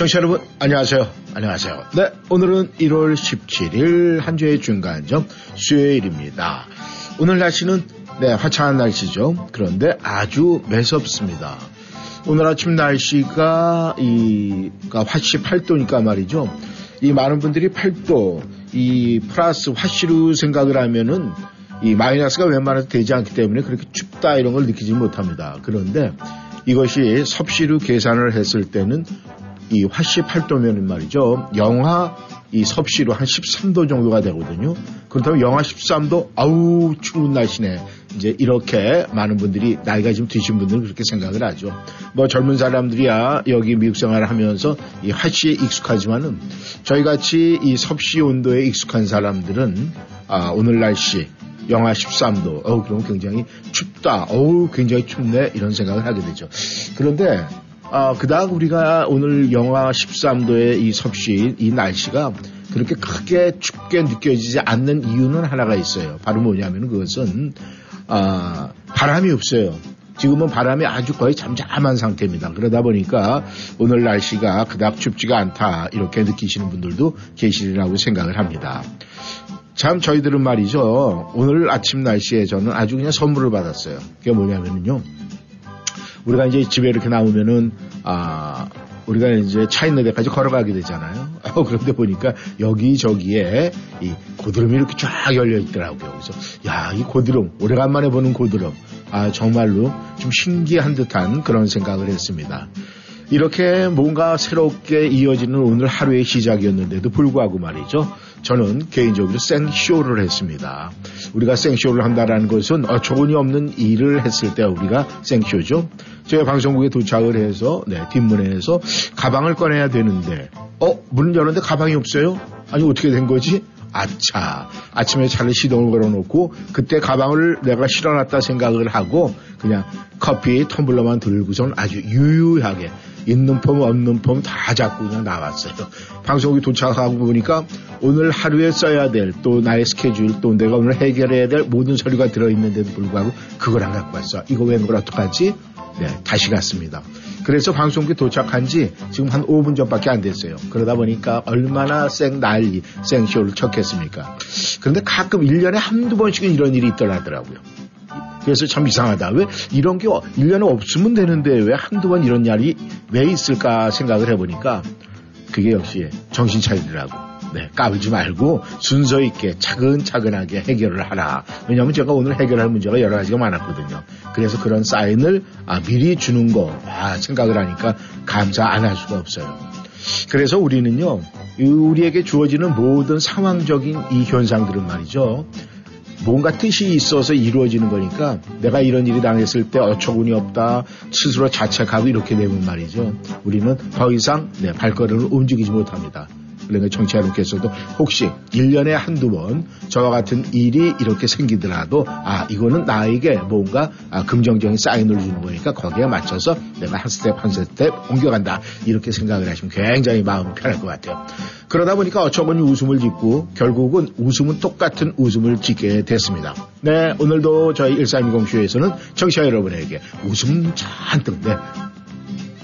청취자 여러분, 안녕하세요. 안녕하세요. 네, 오늘은 1월 17일 한 주의 중간점 수요일입니다. 오늘 날씨는 네, 화창한 날씨죠. 그런데 아주 매섭습니다. 오늘 아침 날씨가 이 그러니까 화씨 8도니까 말이죠. 이 많은 분들이 8도 이 플러스 화씨로 생각을 하면은 이 마이너스가 웬만해서 되지 않기 때문에 그렇게 춥다 이런 걸 느끼지 못합니다. 그런데 이것이 섭씨로 계산을 했을 때는 이 화씨 8도면 말이죠. 영하 이 섭씨로 한 13도 정도가 되거든요. 그렇다면 영하 13도 아우 추운 날씨네. 이제 이렇게 많은 분들이 나이가 좀 드신 분들은 그렇게 생각을 하죠. 뭐 젊은 사람들이야 여기 미국 생활을 하면서 이 화씨에 익숙하지만은 저희 같이 이 섭씨 온도에 익숙한 사람들은 아 오늘 날씨 영하 13도. 어우, 그럼 굉장히 춥다. 어우, 굉장히 춥네. 이런 생각을 하게 되죠. 그런데, 아, 그닥 우리가 오늘 영하 13도의 이 섭씨, 이 날씨가 그렇게 크게 춥게 느껴지지 않는 이유는 하나가 있어요. 바로 뭐냐면 그것은, 아, 바람이 없어요. 지금은 바람이 아주 거의 잠잠한 상태입니다. 그러다 보니까 오늘 날씨가 그닥 춥지가 않다. 이렇게 느끼시는 분들도 계시리라고 생각을 합니다. 참 저희들은 말이죠. 오늘 아침 날씨에 저는 아주 그냥 선물을 받았어요. 그게 뭐냐면요. 우리가 이제 집에 이렇게 나오면은 아 우리가 이제 차 있는 데까지 걸어가게 되잖아요. 그런데 보니까 여기저기에 이 고드름이 이렇게 쫙 열려 있더라고요. 그래서 야, 이 고드름, 오래간만에 보는 고드름. 아, 정말로 좀 신기한 듯한 그런 생각을 했습니다. 이렇게 뭔가 새롭게 이어지는 오늘 하루의 시작이었는데도 불구하고 말이죠. 저는 개인적으로 생쇼를 했습니다. 우리가 생쇼를 한다라는 것은 어처구니 없는 일을 했을 때 우리가 생쇼죠. 제가 방송국에 도착을 해서 네, 뒷문에서 가방을 꺼내야 되는데 어 문을 열었는데 가방이 없어요? 아니 어떻게 된 거지? 아차 아침에 차를 시동을 걸어놓고 그때 가방을 내가 실어놨다 생각을 하고 그냥 커피 텀블러만 들고선 아주 유유하게 있는 폼 없는 폼 다 잡고 그냥 나왔어요. 방송국에 도착하고 보니까 오늘 하루에 써야 될 또 나의 스케줄 또 내가 오늘 해결해야 될 모든 서류가 들어있는데도 불구하고 그걸 안 갖고 왔어. 이거 웬걸 어떡하지? 네, 다시 갔습니다. 그래서 방송국에 도착한 지 지금 한 5분 전밖에 안 됐어요. 그러다 보니까 얼마나 생 난리, 생쇼를 쳤겠습니까? 그런데 가끔 1년에 한두 번씩은 이런 일이 있더라고요. 그래서 참 이상하다. 왜 이런 게 1년에 없으면 되는데 왜 한두 번 이런 날이 왜 있을까 생각을 해보니까 그게 역시 정신 차리더라고. 네, 까불지 말고 순서 있게 차근차근하게 해결을 하라. 왜냐하면 제가 오늘 해결할 문제가 여러 가지가 많았거든요. 그래서 그런 사인을 아, 미리 주는 거 아, 생각을 하니까 감사 안 할 수가 없어요. 그래서 우리는요, 우리에게 주어지는 모든 상황적인 이 현상들은 말이죠. 뭔가 뜻이 있어서 이루어지는 거니까 내가 이런 일이 당했을 때 어처구니 없다 스스로 자책하고 이렇게 되면 말이죠. 우리는 더 이상 내 발걸음을 움직이지 못합니다. 그러니까 청취자 여러분께서도 혹시 1년에 한두 번 저와 같은 일이 이렇게 생기더라도 아 이거는 나에게 뭔가 아, 긍정적인 사인을 주는 거니까 거기에 맞춰서 내가 한 스텝 한 스텝 옮겨간다 이렇게 생각을 하시면 굉장히 마음이 편할 것 같아요. 그러다 보니까 어처구니 웃음을 짓고 결국은 웃음은 똑같은 웃음을 짓게 됐습니다. 네 오늘도 저희 1320쇼에서는 청취자 여러분에게 웃음 잔뜩 네,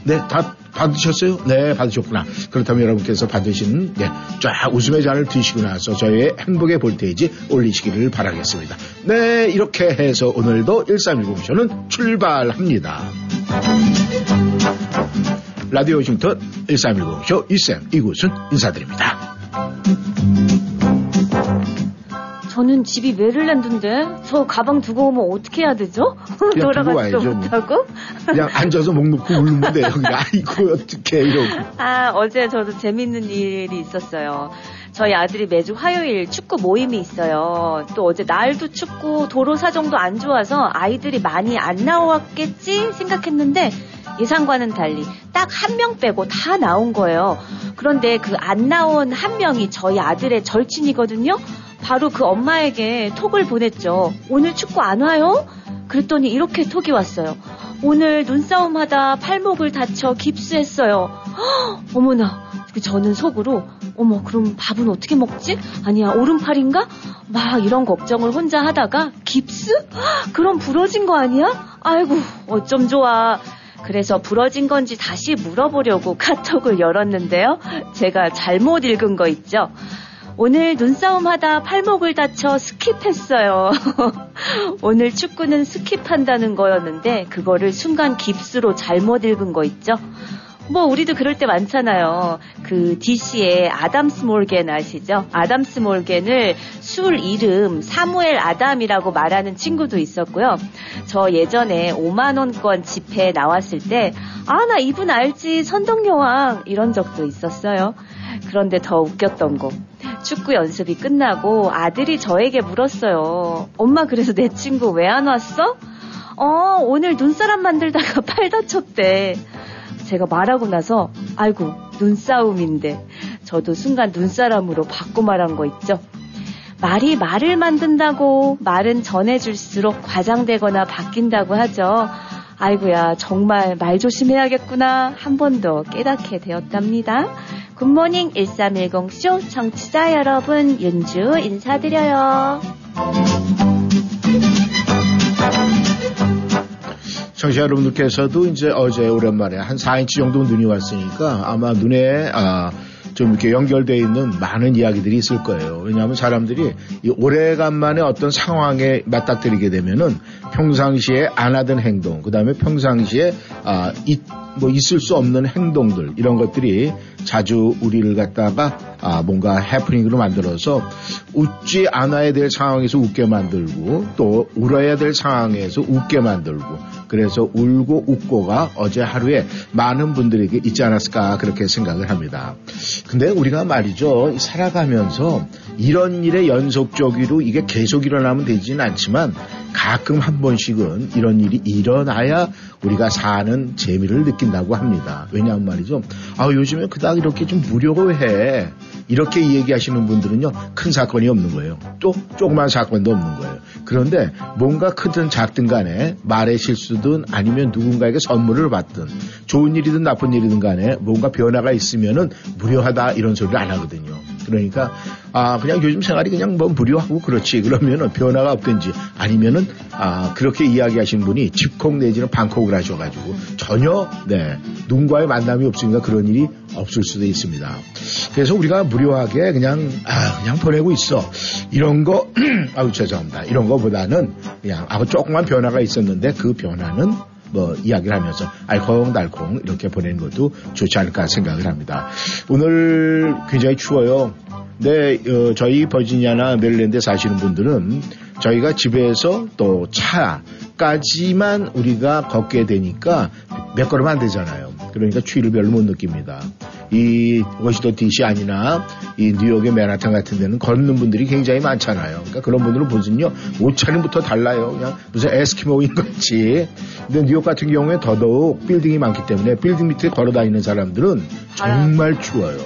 네, 다 받으셨어요? 네, 받으셨구나. 그렇다면 여러분께서 받으신 네, 쫙 웃음의 잔을 드시고 나서 저의 행복의 볼테이지 올리시기를 바라겠습니다. 네, 이렇게 해서 오늘도 1310 쇼는 출발합니다. 라디오 워싱턴 1310쇼 이쌤 이곳은 인사드립니다. 저는 집이 메릴랜드인데 저 가방 두고 오면 어떻게 해야 되죠? 돌아가지도 못하고 그냥 앉아서 목 놓고 울면 돼요. 아이고 어떻게 이러고. 아 어제 저도 재밌는 일이 있었어요. 저희 아들이 매주 화요일 축구 모임이 있어요. 또 어제 날도 춥고 도로 사정도 안 좋아서 아이들이 많이 안 나왔겠지 생각했는데 예상과는 달리 딱 한 명 빼고 다 나온 거예요. 그런데 그 안 나온 한 명이 저희 아들의 절친이거든요. 바로 그 엄마에게 톡을 보냈죠. 오늘 축구 안 와요? 그랬더니 이렇게 톡이 왔어요. 오늘 눈싸움 하다 팔목을 다쳐 깁스했어요. 허, 어머나. 저는 속으로 어머 그럼 밥은 어떻게 먹지? 아니야 오른팔인가? 막 이런 걱정을 혼자 하다가 깁스? 그럼 부러진 거 아니야? 아이고 어쩜 좋아. 그래서 부러진 건지 다시 물어보려고 카톡을 열었는데요. 제가 잘못 읽은 거 있죠. 오늘 눈싸움 하다 팔목을 다쳐 스킵했어요. 오늘 축구는 스킵한다는 거였는데 그거를 순간 깁스로 잘못 읽은 거 있죠. 뭐 우리도 그럴 때 많잖아요. 그 DC의 아담스 몰겐 아시죠? 아담스 몰겐을 술 이름 사무엘 아담이라고 말하는 친구도 있었고요. 저 예전에 5만 원권 집회 나왔을 때 아 나 이분 알지 선덕여왕 이런 적도 있었어요. 그런데 더 웃겼던 거 축구 연습이 끝나고 아들이 저에게 물었어요. 엄마 그래서 내 친구 왜 안 왔어? 어 오늘 눈사람 만들다가 팔 다쳤대. 제가 말하고 나서 아이고 눈싸움인데 저도 순간 눈사람으로 바꿔 말한 거 있죠. 말이 말을 만든다고 말은 전해줄수록 과장되거나 바뀐다고 하죠. 아이고야 정말 말 조심해야겠구나 한 번 더 깨닫게 되었답니다. 굿모닝 1310쇼 청취자 여러분 윤주 인사드려요. 청취자 여러분들께서도 이제 어제 오랜만에 한 4인치 정도 눈이 왔으니까 아마 눈에 아, 좀 이렇게 연결되어 있는 많은 이야기들이 있을 거예요. 왜냐하면 사람들이 오래간만에 어떤 상황에 맞닥뜨리게 되면은 평상시에 안 하던 행동, 그 다음에 평상시에 아, 이, 뭐 있을 수 없는 행동들 이런 것들이 자주 우리를 갖다가 아, 뭔가 해프닝으로 만들어서 웃지 않아야 될 상황에서 웃게 만들고 또 울어야 될 상황에서 웃게 만들고 그래서 울고 웃고가 어제 하루에 많은 분들에게 있지 않았을까 그렇게 생각을 합니다. 근데 우리가 말이죠 살아가면서 이런 일에 연속적으로 이게 계속 일어나면 되지는 않지만 가끔 한 번씩은 이런 일이 일어나야 우리가 사는 재미를 느낀다고 합니다. 왜냐하면 말이죠. 아, 요즘에 그닥 이렇게 좀 무료해. 이렇게 얘기하시는 분들은요, 큰 사건이 없는 거예요. 또 조그만 사건도 없는 거예요. 그런데 뭔가 크든 작든 간에 말의 실수든 아니면 누군가에게 선물을 받든 좋은 일이든 나쁜 일이든 간에 뭔가 변화가 있으면은 무료하다 이런 소리를 안 하거든요. 그러니까 아 그냥 요즘 생활이 그냥 뭐 무료하고 그렇지. 그러면은 변화가 없든지 아니면은 아 그렇게 이야기하신 분이 집콕 내지는 방콕을 하셔가지고 전혀 네 누군가의 만남이 없으니까 그런 일이 없을 수도 있습니다. 그래서 우리가 무료하게 그냥 아 그냥 보내고 있어. 이런 거 아우 죄송합니다. 이런 거보다는 그냥 아무 조그만 변화가 있었는데 그 변화는 뭐 이야기를 하면서 알콩달콩 이렇게 보내는 것도 좋지 않을까 생각을 합니다. 오늘 굉장히 추워요. 네, 어, 저희 버지니아나 메릴랜드에 사시는 분들은 저희가 집에서 또 차까지만 우리가 걷게 되니까 몇 걸음 안 되잖아요. 그러니까 추위를 별로 못 느낍니다. 이 워시도 DC 아니나 이 뉴욕의 맨하탄 같은 데는 걷는 분들이 굉장히 많잖아요. 그러니까 그런 분들은 보면요 옷차림부터 달라요. 그냥 무슨 에스키모인 같이. 근데 뉴욕 같은 경우에 더더욱 빌딩이 많기 때문에 빌딩 밑에 걸어 다니는 사람들은 정말 추워요.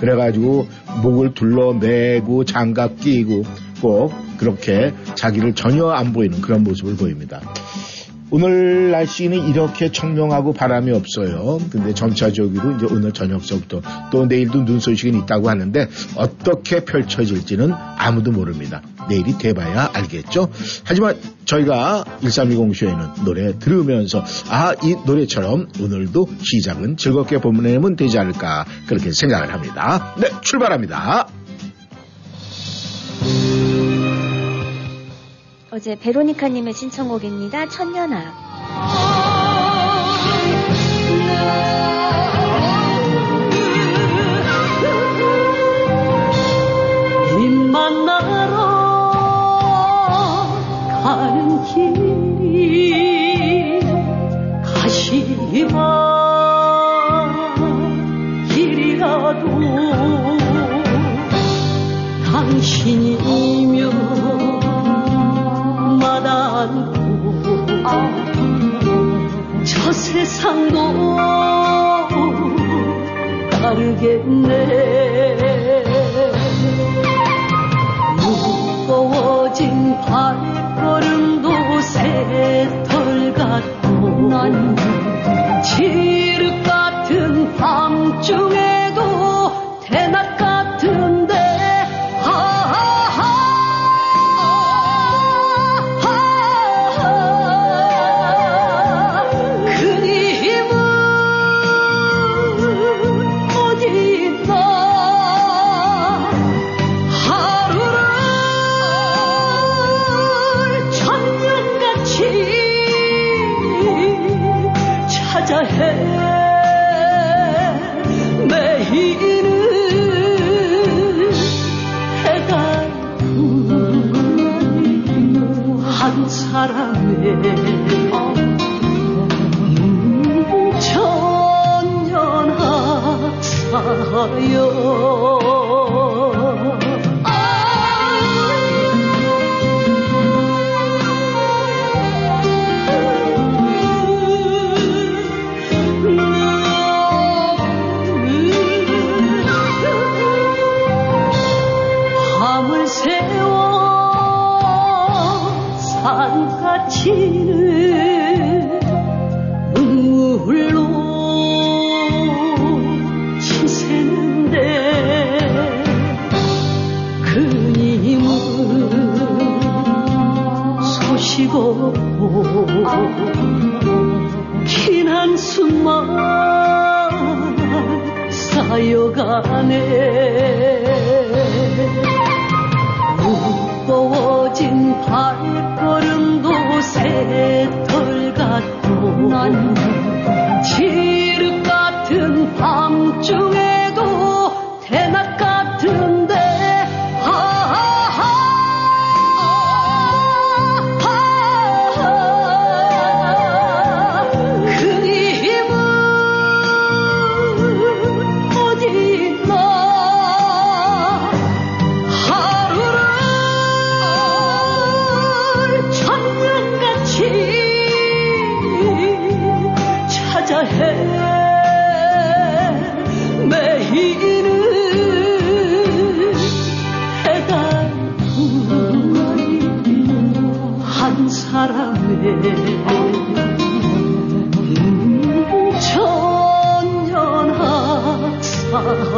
그래가지고 목을 둘러매고 장갑 끼고 꼭 그렇게 자기를 전혀 안 보이는 그런 모습을 보입니다. 오늘 날씨는 이렇게 청명하고 바람이 없어요. 근데 점차적으로 이제 오늘 저녁서부터 또 내일도 눈 소식은 있다고 하는데 어떻게 펼쳐질지는 아무도 모릅니다. 내일이 돼봐야 알겠죠? 하지만 저희가 1320 쇼에는 노래 들으면서 아, 이 노래처럼 오늘도 시작은 즐겁게 보내면 되지 않을까 그렇게 생각을 합니다. 네, 출발합니다. 어제 베로니카님의 신청곡입니다. 천년아. 세상도 따르겠네. 무거워진 발걸음도 새털 같고 난 지 쌓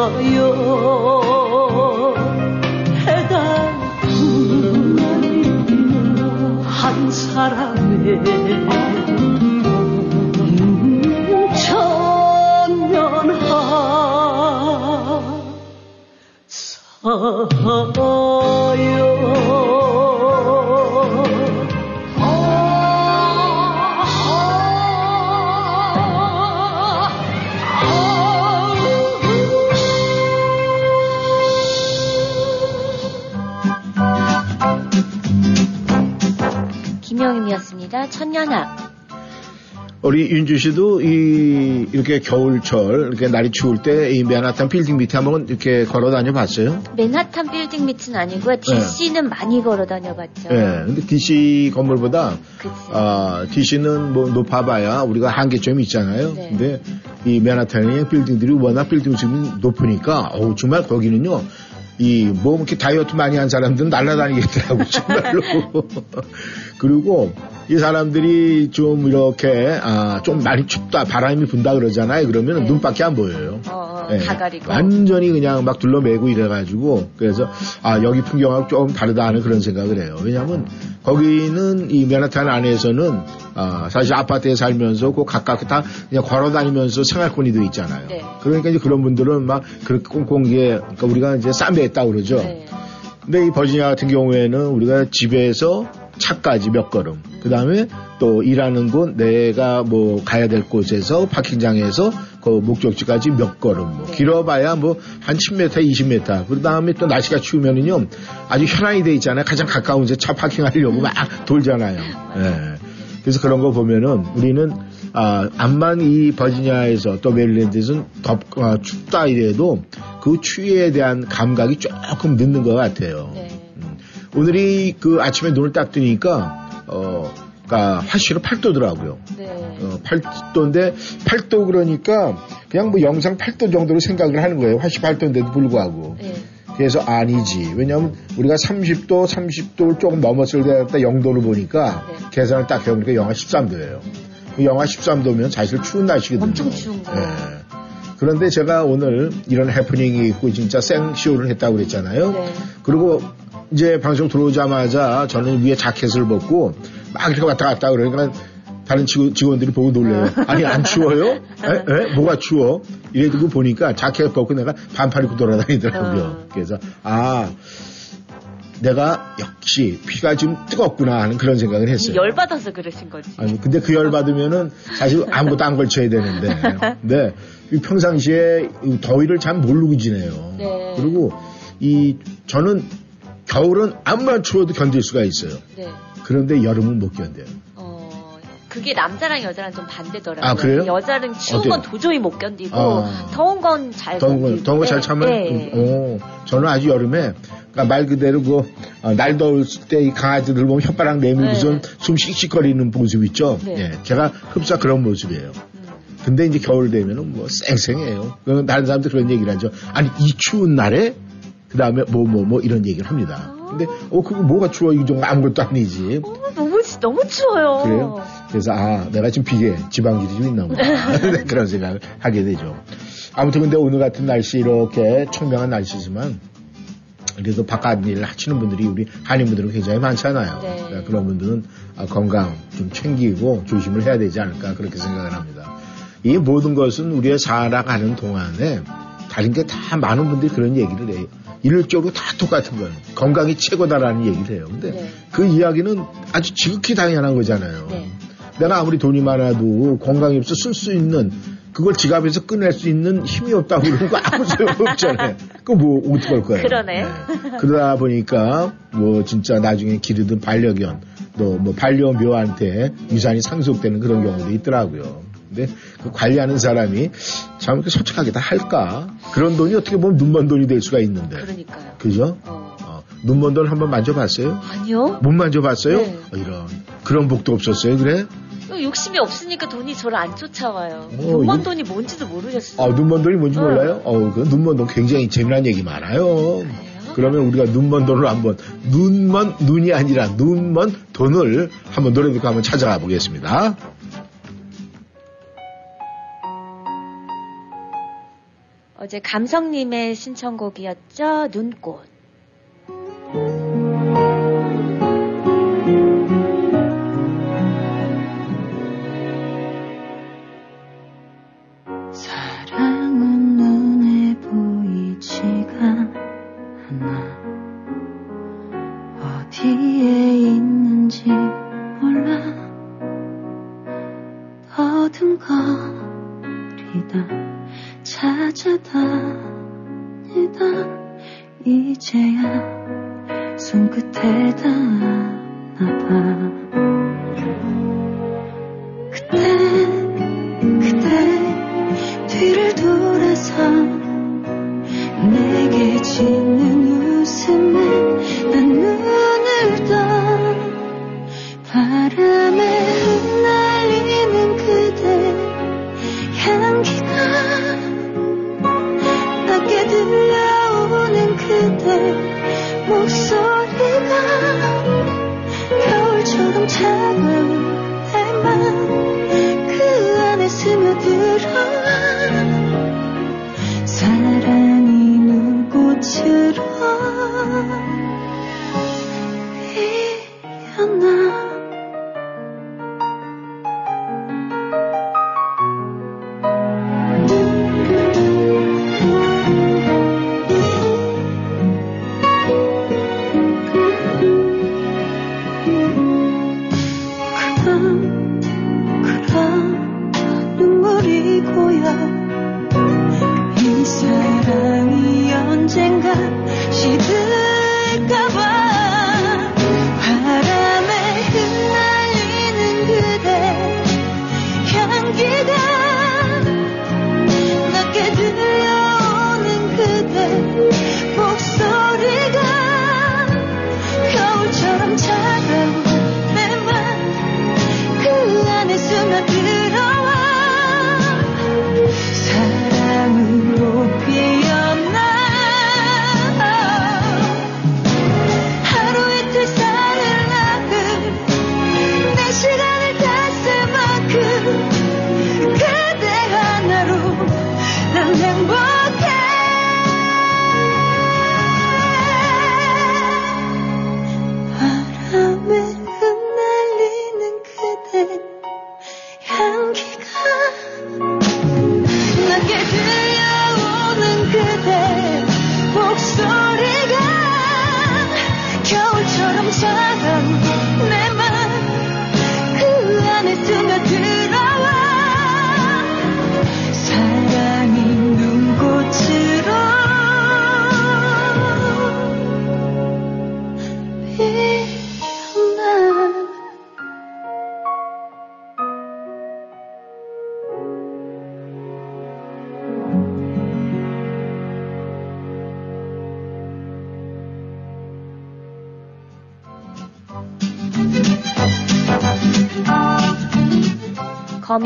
천연하사요 해답은 한 사람의 김영임이 었습니다. 천년합. 우리 윤주 씨도 이 이렇게 겨울철 이렇게 날이 추울 때 이 맨하탄 빌딩 밑에 한번 이렇게 걸어 다녀 봤어요. 맨하탄 빌딩 밑은 아니고요. DC는 많이 걸어 다녀 봤죠. 예. 근데 DC 건물보다. 아, DC는 뭐 높아봐야 우리가 한계점이 있잖아요. 네. 근데 이 맨하탄의 빌딩들이 워낙 빌딩 수준이 높으니까 어우 정말 거기는요. 이뭐 이렇게 다이어트 많이 한 사람들은 날라다니겠더라고 정말로. 그리고 이 사람들이 좀 이렇게 아, 좀 많이 춥다 바람이 분다 그러잖아요. 그러면 네. 눈밖에 안 보여요. 어, 어, 예, 다 가리고. 완전히 그냥 막 둘러매고 이래가지고 그래서 아 여기 풍경하고 좀 다르다 하는 그런 생각을 해요. 왜냐하면 거기는 이 맨하탄 안에서는 아, 사실 아파트에 살면서 그 각각 다 그냥 걸어 다니면서 생활권이 돼 있잖아요. 네. 그러니까 이제 그런 분들은 막 그렇게 꽁꽁게 그러니까 우리가 이제 쌈배했다 그러죠. 네. 근데 이 버지니아 같은 경우에는 우리가 집에서 차까지 몇 걸음, 그 다음에 또 일하는 곳, 내가 뭐 가야 될 곳에서 파킹장에서 그 목적지까지 몇 걸음, 뭐 네. 길어봐야 뭐 한 10m, 20m. 그 다음에 또 날씨가 추우면은요 아주 현안이 돼 있잖아요. 가장 가까운 데 차 파킹하려고 막 돌잖아요. 예. 그래서 그런 거 보면은 우리는 아, 암만 이 버지니아에서 또 메릴랜드에서는 덥, 아, 춥다 이래도 그 추위에 대한 감각이 조금 늦는 것 같아요. 네. 음. 오늘이 그 아침에 눈을 딱 뜨니까 어, 그니까 화실로 8도더라고요. 네. 어, 8도인데 8도 그러니까 그냥 뭐 영상 8도 정도로 생각을 하는 거예요. 화실 8도인데도 불구하고. 네. 그래서 아니지. 왜냐하면 우리가 30도, 30도를 조금 넘었을 때 0도를 보니까 네. 계산을 딱 해보니까 영하 13도예요. 영하 13도면 사실 추운 날씨거든요. 엄청 추운 거예요. 예. 그런데 제가 오늘 이런 해프닝이 있고 진짜 생쇼를 했다고 그랬잖아요. 네. 그리고 이제 방송 들어오자마자 저는 위에 자켓을 벗고 막 이렇게 왔다 갔다 그러니까 다른 직원, 직원 들이 보고 놀래요. 아니 안 추워요? 에? 에? 뭐가 추워? 이래두고 보니까 자켓 벗고 내가 반팔 입고 돌아다니더라고요. 어. 그래서 아 내가 역시 피가 좀 뜨겁구나 하는 그런 생각을 했어요. 열 받아서 그러신 거지. 아니 근데 그 열 받으면은 사실 아무것도 안 걸쳐야 되는데 이 평상시에 이 더위를 잘 모르고 지내요. 네. 그리고 이 저는 겨울은 암만 추워도 견딜 수가 있어요. 네. 그런데 여름은 못 견뎌요. 어, 그게 남자랑 여자랑 좀 반대더라고요. 아, 그래요? 여자는 추운 어때요? 건 도저히 못 견디고 아. 더운 건잘 더운 거, 견디고. 더운 거 잘 참아요? 네. 오, 저는 아주 여름에, 그러니까 말 그대로 그, 어, 날 더울 때 이 강아지들 보면 혓바닥 내밀고선 네. 숨 씩씩거리는 모습 있죠? 네. 예, 제가 흡사 그런 모습이에요. 음. 근데 이제 겨울 되면은 뭐 쌩쌩해요. 그 다른 사람들 그런 얘기를 하죠. 아니, 이 추운 날에, 그 다음에 뭐, 뭐, 뭐 이런 얘기를 합니다. 근데, 어, 그거 뭐가 추워? 이 정도 아무것도 아니지. 어, 너무 너무 추워요. 그래요? 그래서 아 내가 지금 비계 지방질이 좀 있나 보다 그런 생각을 하게 되죠. 아무튼 근데 오늘 같은 날씨 이렇게 청명한 날씨지만 그래도 바깥 일을 하시는 분들이 우리 한인분들은 굉장히 많잖아요. 네. 그러니까 그런 분들은 아, 건강 좀 챙기고 조심을 해야 되지 않을까 그렇게 생각을 합니다. 이 모든 것은 우리가 살아가는 동안에 다른 게 다 많은 분들이 그런 얘기를 해요. 일률적으로 다 똑같은 거예요. 건강이 최고다라는 얘기를 해요. 근데 네. 그 이야기는 아주 지극히 당연한 거잖아요. 네. 내가 아무리 돈이 많아도 건강이 없어 쓸 수 있는 그걸 지갑에서 꺼낼 수 있는 힘이 없다고 그러는 거 아무 소용 없잖아요. 그거 뭐 어떡할 거예요. 그러네. 그러다 보니까 뭐 진짜 나중에 기르던 반려견 또 뭐 반려묘한테 유산이 상속되는 그런 경우도 있더라고요. 근데 그 관리하는 사람이 참 이렇게 솔직하게 다 할까? 그런 돈이 어떻게 보면 눈먼 돈이 될 수가 있는데. 그러니까요. 그죠? 어. 어, 눈먼 돈 한번 만져봤어요? 아니요. 못 만져봤어요? 네. 어, 이런 그런 복도 없었어요, 그래? 욕심이 없으니까 돈이 저를 안 쫓아와요. 어, 눈먼 돈이 뭔지도 모르겠어요. 아, 눈먼 돈이 뭔지 응. 몰라요? 어, 그 눈먼 돈 굉장히 재미난 얘기 많아요. 그러면 우리가 눈먼 돈을 한번 눈먼 눈이 아니라 눈먼 돈을 한번 노래 듣고 한번 찾아가 보겠습니다. 어제 감성님의 신청곡이었죠. 눈꽃. 이제야 손끝에 닿나 봐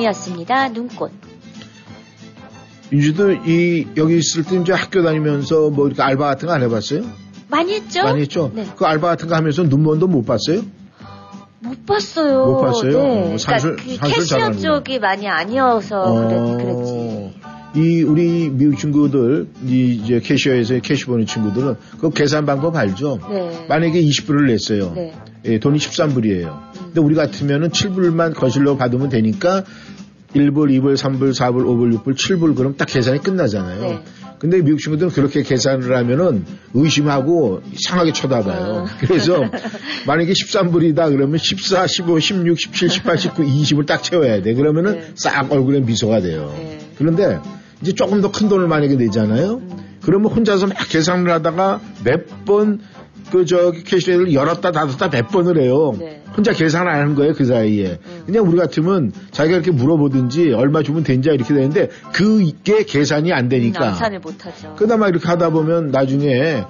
범이었습니다. 눈꽃. 윤주도 이 여기 있을 때 이제 학교 다니면서 뭐 이렇게 알바 같은 거 안 해봤어요? 많이 했죠? 많이 했죠. 네. 그 알바 같은 거 하면서 눈먼 돈 못 봤어요? 못 봤어요. 못 봤어요? 네. 어, 산술- 그러니까 그 잘하는구나. 쪽이 많이 아니어서 그랬, 그랬지. 이 우리 미국 친구들 이 이제 cashier에서 cash 보는 친구들은 그 계산 방법 알죠? 네. 만약에 20불을 냈어요. 네. 예, 돈이 13불이에요. 근데 우리 같으면은 7불만 거실로 받으면 되니까 1불, 2불, 3불, 4불, 5불, 6불, 7불 그럼 딱 계산이 끝나잖아요. 네. 근데 미국 친구들은 그렇게 계산을 하면은 의심하고 이상하게 쳐다봐요. 어. 그래서 만약에 13불이다 그러면 14, 15, 16, 17, 18, 19, 20을 딱 채워야 돼. 그러면은 네. 싹 얼굴에 미소가 돼요. 네. 그런데 이제 조금 더 큰 돈을 만약에 내잖아요. 그러면 혼자서 막 계산을 하다가 몇 번 그 저기 캐시를 열었다 닫았다 몇 번을 해요. 네. 혼자 계산 안 하는 거예요 그 사이에. 그냥 우리 같으면 자기가 이렇게 물어보든지 얼마 주면 된지 이렇게 되는데 그게 계산이 안 되니까. 암산을 못 하죠. 그나마 이렇게 하다 보면 나중에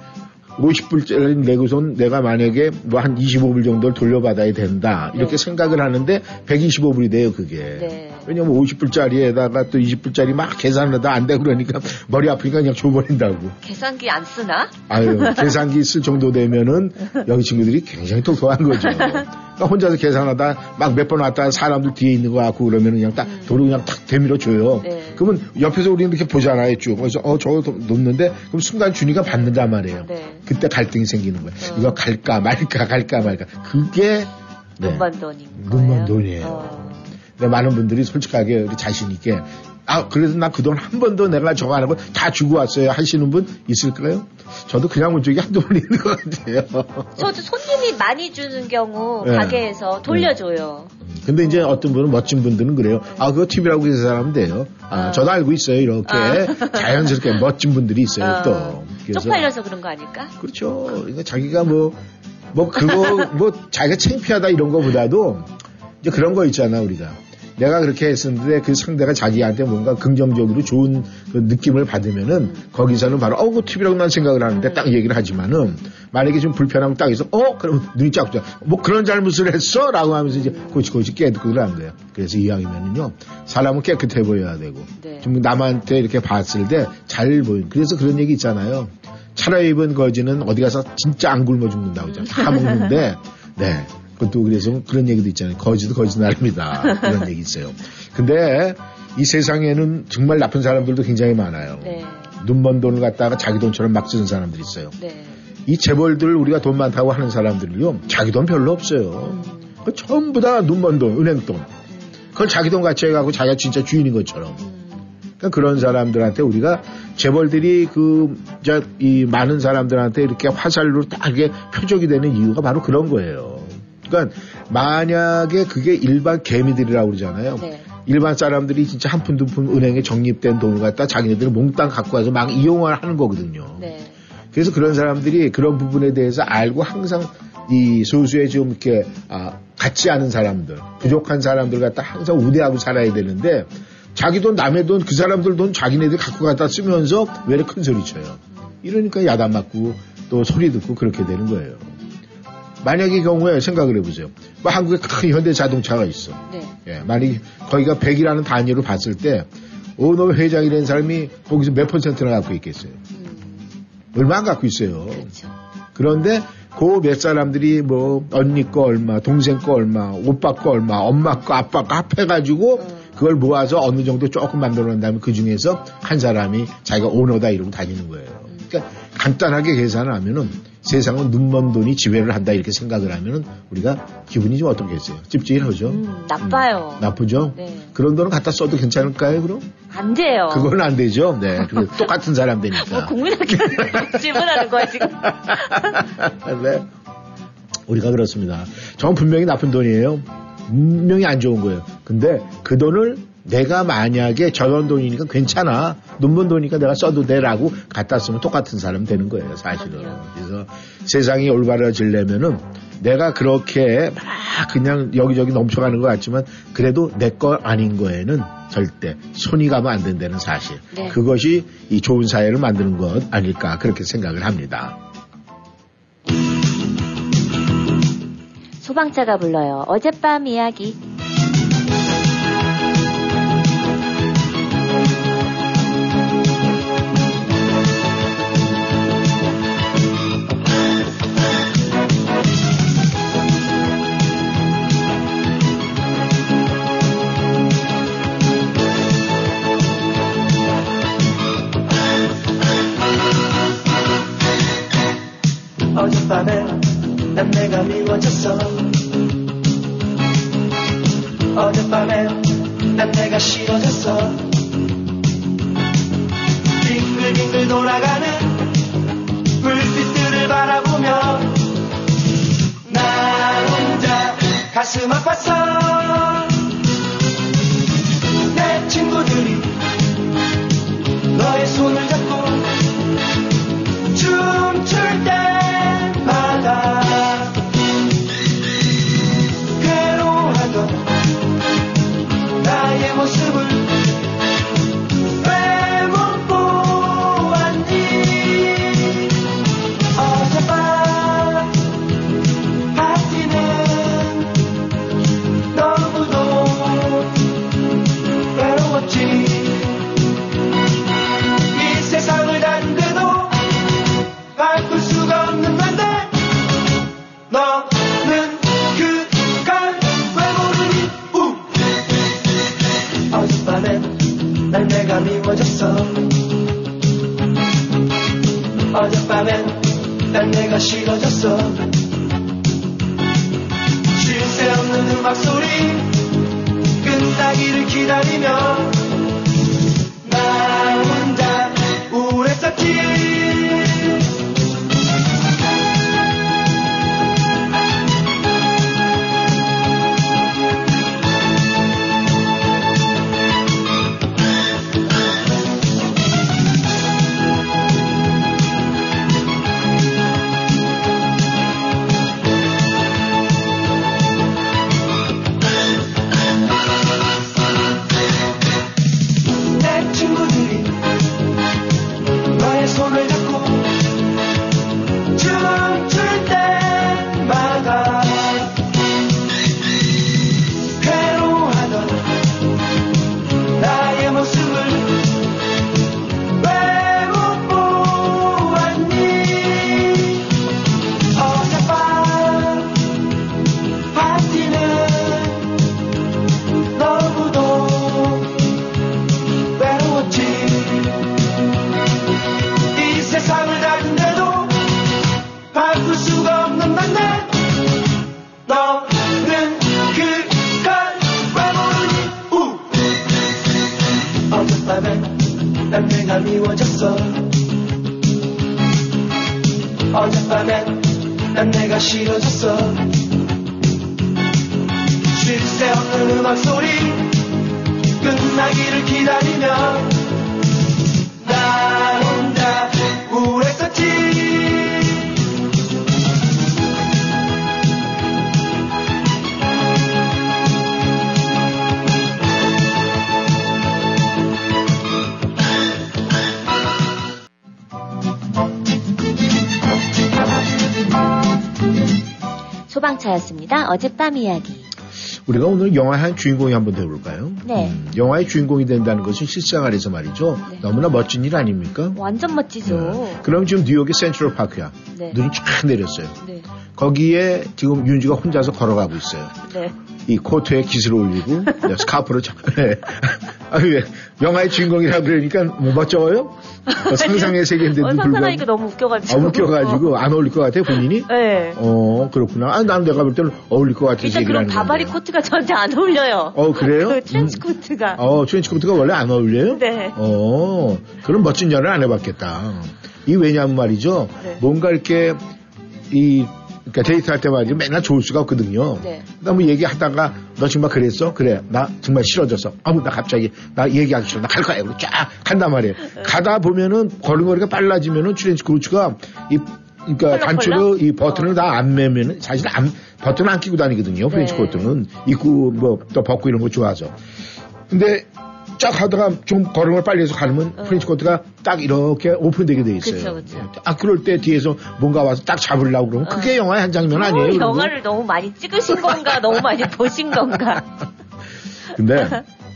50불짜리 내고선 내가 만약에 뭐 한 25불 정도를 돌려받아야 된다. 이렇게 네. 생각을 하는데 125불이 돼요, 그게. 네. 왜냐면 50불짜리에다가 또 20불짜리 막 계산을 하다 안돼 그러니까 머리 아프니까 그냥 줘버린다고. 계산기 안 쓰나? 아유, 계산기 쓸 정도 되면은 여기 친구들이 굉장히 똑똑한 거죠. 그러니까 혼자서 계산하다 막 몇 번 왔다 사람들 뒤에 있는 거 같고 그러면 그냥 딱 도로 그냥 탁 되밀어 줘요. 네. 그러면 옆에서 우리는 이렇게 보잖아요, 쭉. 그래서 어, 저거 도- 놓는데 그럼 순간 주니까 받는단 말이에요. 네. 그때 갈등이 생기는 거예요. 어. 이거 갈까 말까 갈까 말까. 그게 네. 눈먼 돈인 거예요. 돈이에요. 어. 많은 분들이 솔직하게 우리 자신 있게 아 그래도 나그돈 한 번도 내가 저거 안 하고 다 주고 왔어요 하시는 분 있을까요? 저도 그냥 온 적이 한두 번 있는 것 같아요. 저도 손님이 많이 주는 경우 네. 가게에서 돌려줘요. 근데 이제 어떤 분은 멋진 분들은 그래요. 아 그거 팁이라고 계산하면 돼요. 아, 아. 저도 알고 있어요. 이렇게 자연스럽게 멋진 분들이 있어요. 어, 또 그래서 쪽팔려서 그런 거 아닐까? 그렇죠. 그러니까 자기가 뭐, 뭐 그거, 뭐 자기가 창피하다 이런 거보다도 이제 그런 거 있잖아, 우리가. 내가 그렇게 했었는데 그 상대가 자기한테 뭔가 긍정적으로 좋은 그 느낌을 받으면은 거기서는 바로 어그 팁이라고 난 생각을 하는데 딱 얘기를 하지만은 만약에 좀 불편하면 딱 있어 어 그럼 눈이 쫙 쫙. 뭐 그런 잘못을 했어 라고 하면서 이제 고치고치 깨닫고 그러는 거예요 그래서 이왕이면은요 사람은 깨끗해 보여야 되고 네. 좀 남한테 이렇게 봤을 때 잘 보여 그래서 그런 얘기 있잖아요 차려입은 거지는 어디 가서 진짜 안 굶어 죽는다고 그러잖아요. 다 먹는데, 네. 그것도 그래서 그런 얘기도 있잖아요. 거지도 거지 나름이다. 그런 얘기 있어요. 근데 이 세상에는 정말 나쁜 사람들도 굉장히 많아요. 네. 눈먼 돈을 갖다가 자기 돈처럼 막 쓰는 사람들이 있어요. 네. 이 재벌들 우리가 돈 많다고 하는 사람들을요, 자기 돈 별로 없어요. 그 전부 다 눈먼 돈, 은행 돈. 그걸 자기 돈 같이 해가고 자기가 진짜 주인인 것처럼. 그러니까 그런 사람들한테 우리가 재벌들이 그, 저, 이 많은 사람들한테 이렇게 화살로 딱 이렇게 표적이 되는 이유가 바로 그런 거예요. 그러니까 만약에 그게 일반 개미들이라고 그러잖아요. 네. 일반 사람들이 진짜 한 푼 두 푼 은행에 적립된 돈을 갖다 자기네들 몽땅 갖고 와서 막 이용을 하는 거거든요. 네. 그래서 그런 사람들이 그런 부분에 대해서 알고 항상 이 소수의 좀 이렇게 아, 같지 않은 사람들, 부족한 사람들 갖다 항상 우대하고 살아야 되는데 자기 돈 남의 돈 그 사람들 돈 자기네들 갖고 갖다 쓰면서 왜 이렇게 큰 소리 쳐요. 이러니까 야단 맞고 또 소리 듣고 그렇게 되는 거예요. 만약의 경우에 생각을 해보세요. 뭐 한국에 큰 현대 자동차가 있어. 네. 예, 만약에 거기가 100이라는 단위로 봤을 때 오너 회장이 된 사람이 거기서 몇 퍼센트나 갖고 있겠어요. 얼마 안 갖고 있어요. 그렇죠. 그런데 그 몇 사람들이 뭐 언니 거 얼마, 동생 거 얼마, 오빠 거 얼마, 엄마 거, 아빠 거 합해가지고 그걸 모아서 어느 정도 조금 만들어 놓은 다음에 그 중에서 한 사람이 자기가 오너다 이러고 다니는 거예요. 그러니까 간단하게 계산을 하면은 세상은 눈먼 돈이 지배를 한다 이렇게 생각을 하면은 우리가 기분이 좀 어떻겠어요? 찝찝하죠? 음, 나빠요. 나쁘죠? 네. 그런 돈은 갖다 써도 괜찮을까요, 그럼? 안 돼요. 그건 안 되죠. 네. 그 똑같은 사람 뭐 되니까. 국민학교 질문하는 거야 지금. 네. 우리가 그렇습니다. 전 분명히 나쁜 돈이에요. 분명히 안 좋은 거예요. 근데 그 돈을 내가 만약에 저런 돈이니까 괜찮아. 눈먼 돈이니까 내가 써도 돼라고 갖다 쓰면 똑같은 사람 되는 거예요, 사실은. 그래서 세상이 올바라지려면은 내가 그렇게 막 그냥 여기저기 넘쳐가는 것 같지만 그래도 내 거 아닌 거에는 절대 손이 가면 안 된다는 사실. 네. 그것이 이 좋은 사회를 만드는 것 아닐까 그렇게 생각을 합니다. 소방차가 불러요. 어젯밤 이야기. 미워졌어. 어젯밤에 난 내가 싫어졌어. 빙글빙글 돌아가는 불빛들을 바라보며 나 혼자 가슴 아팠어. 내 친구들이 너의 손을 잡고 난 내가 싫어졌어. 쉴 새 없는 음악 소리 끝나기를 기다리며 차였습니다. 어젯밤 이야기. 우리가 오늘 영화의 한 주인공이 한번 되볼까요? 네. 음, 영화의 주인공이 된다는 것은 실생활에서 말이죠. 네. 너무나 멋진 일 아닙니까? 완전 멋지죠. 네. 그럼 지금 뉴욕의 센트럴 파크야. 네. 눈이 쫙 내렸어요. 네. 거기에 지금 윤지가 혼자서 걸어가고 있어요. 네. 이 코트에 깃을 올리고 네, 스카프를 쳐. 네. 아, 왜 영화의 주인공이라 그러니까 뭐 멋져요? 뭐 상상의 세계인데도 어, 상상하니까 너무 웃겨가지고. 아, 웃겨가지고 안 어울릴 것 같아 본인이? 네. 어 그렇구나. 아, 난 내가 볼 때는 어울릴 것 같아서 일단 그런 바바리 건데. 코트가 저한테 안 어울려요. 어 그래요? 그 트렌치 음. 코트가. 어 트렌치 코트가 원래 안 어울려요? 네. 어 그럼 멋진 연애를 안 해봤겠다. 이 왜냐하면 말이죠. 네. 뭔가 이렇게 이 그러니까 데이트할 때 말이죠. 맨날 좋을 수가 없거든요. 네. 나뭐 얘기하다가 너 정말 그랬어? 그래. 나 정말 싫어졌어. 아우 나 갑자기 나 얘기하기 싫어. 나 갈 거야. 그리고 쫙 간단 말이에요. 네. 가다 보면은 걸음걸이가 빨라지면은 트렌치 코트가 이 그러니까? 단추로 이 버튼을 어. 다안 매면은 사실 안 버튼 안 끼고 다니거든요. 트렌치 네. 코트는 입고 뭐 또 벗고 이런 거 좋아서. 근데 쫙 하다가 좀 걸음을 빨리 해서 가면 어. 트렌치 코트가 딱 이렇게 오픈되게 돼 있어요. 그쵸, 그쵸. 아 그럴 때 뒤에서 뭔가 와서 딱 잡으려고 그러면 그게 영화의 한 장면 아니에요? 어? 영화를 너무 많이 찍으신 건가, 너무 많이 보신 건가. 근데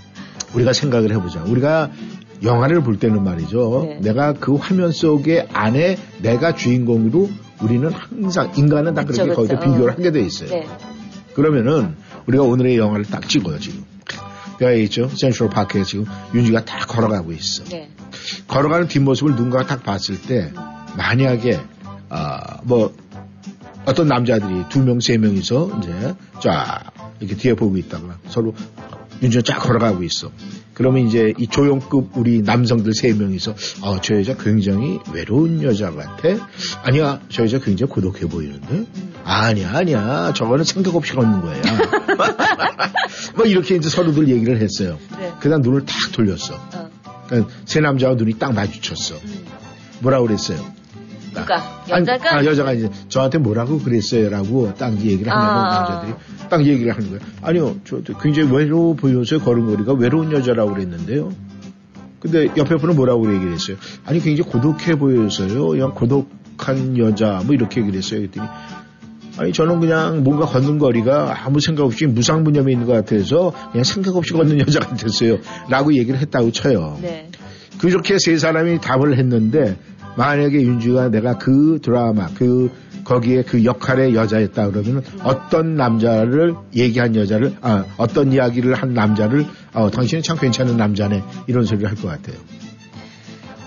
우리가 생각을 해보자. 우리가 영화를 볼 때는 말이죠. 네. 내가 그 화면 속에 안에 내가 주인공으로 우리는 항상 인간은 다 그쵸, 그렇게 거기서 그쵸. 비교를 하게 돼 있어요. 네. 그러면은 우리가 오늘의 영화를 딱 찍어요 지금. 내가 얘기했죠. 센트럴 파크에 지금 윤지가 딱 걸어가고 있어. 네. 걸어가는 뒷모습을 누군가가 딱 봤을 때 만약에 아, 뭐 어떤 남자들이 두 명, 세 명이서 이제 쫙 이렇게 뒤에 보고 있다가 서로 윤주가 쫙 걸어가고 있어. 그러면 이제 이 조용급 우리 남성들 세 명이서 어, 저 여자 굉장히 외로운 여자 같아. 아니야, 저 여자 굉장히 고독해 보이는데. 아니야, 아니야. 저거는 생각 없이 걷는 거야. 뭐 이렇게 이제 서로들 얘기를 했어요. 네. 그다음 눈을 탁 돌렸어. 어. 그러니까 세 남자와 눈이 딱 마주쳤어. 음. 뭐라고 그랬어요? 누가? 아니, 여자가? 아, 여자가 이제 저한테 뭐라고 그랬어요라고 딱 얘기를 하면 아. 남자들이 딱 얘기를 하는 거예요. 아니요, 저 굉장히 외로워 보여서 걸음걸이가 외로운 여자라고 그랬는데요. 근데 옆에 분은 뭐라고 얘기를 했어요? 아니 굉장히 고독해 보여서요. 그냥 고독한 여자 뭐 이렇게 얘기를 했어요. 그랬더니 아니 저는 그냥 뭔가 걷는 거리가 아무 생각 없이 무상무념에 있는 것 같아서 그냥 생각 없이 걷는 여자 같았어요. 라고 얘기를 했다고 쳐요. 네. 그렇게 세 사람이 답을 했는데 만약에 윤주가 내가 그 드라마 그 거기에 그 역할의 여자였다 그러면 어떤 남자를 얘기한 여자를 아 어떤 이야기를 한 남자를 어 당신은 참 괜찮은 남자네 이런 소리를 할 것 같아요.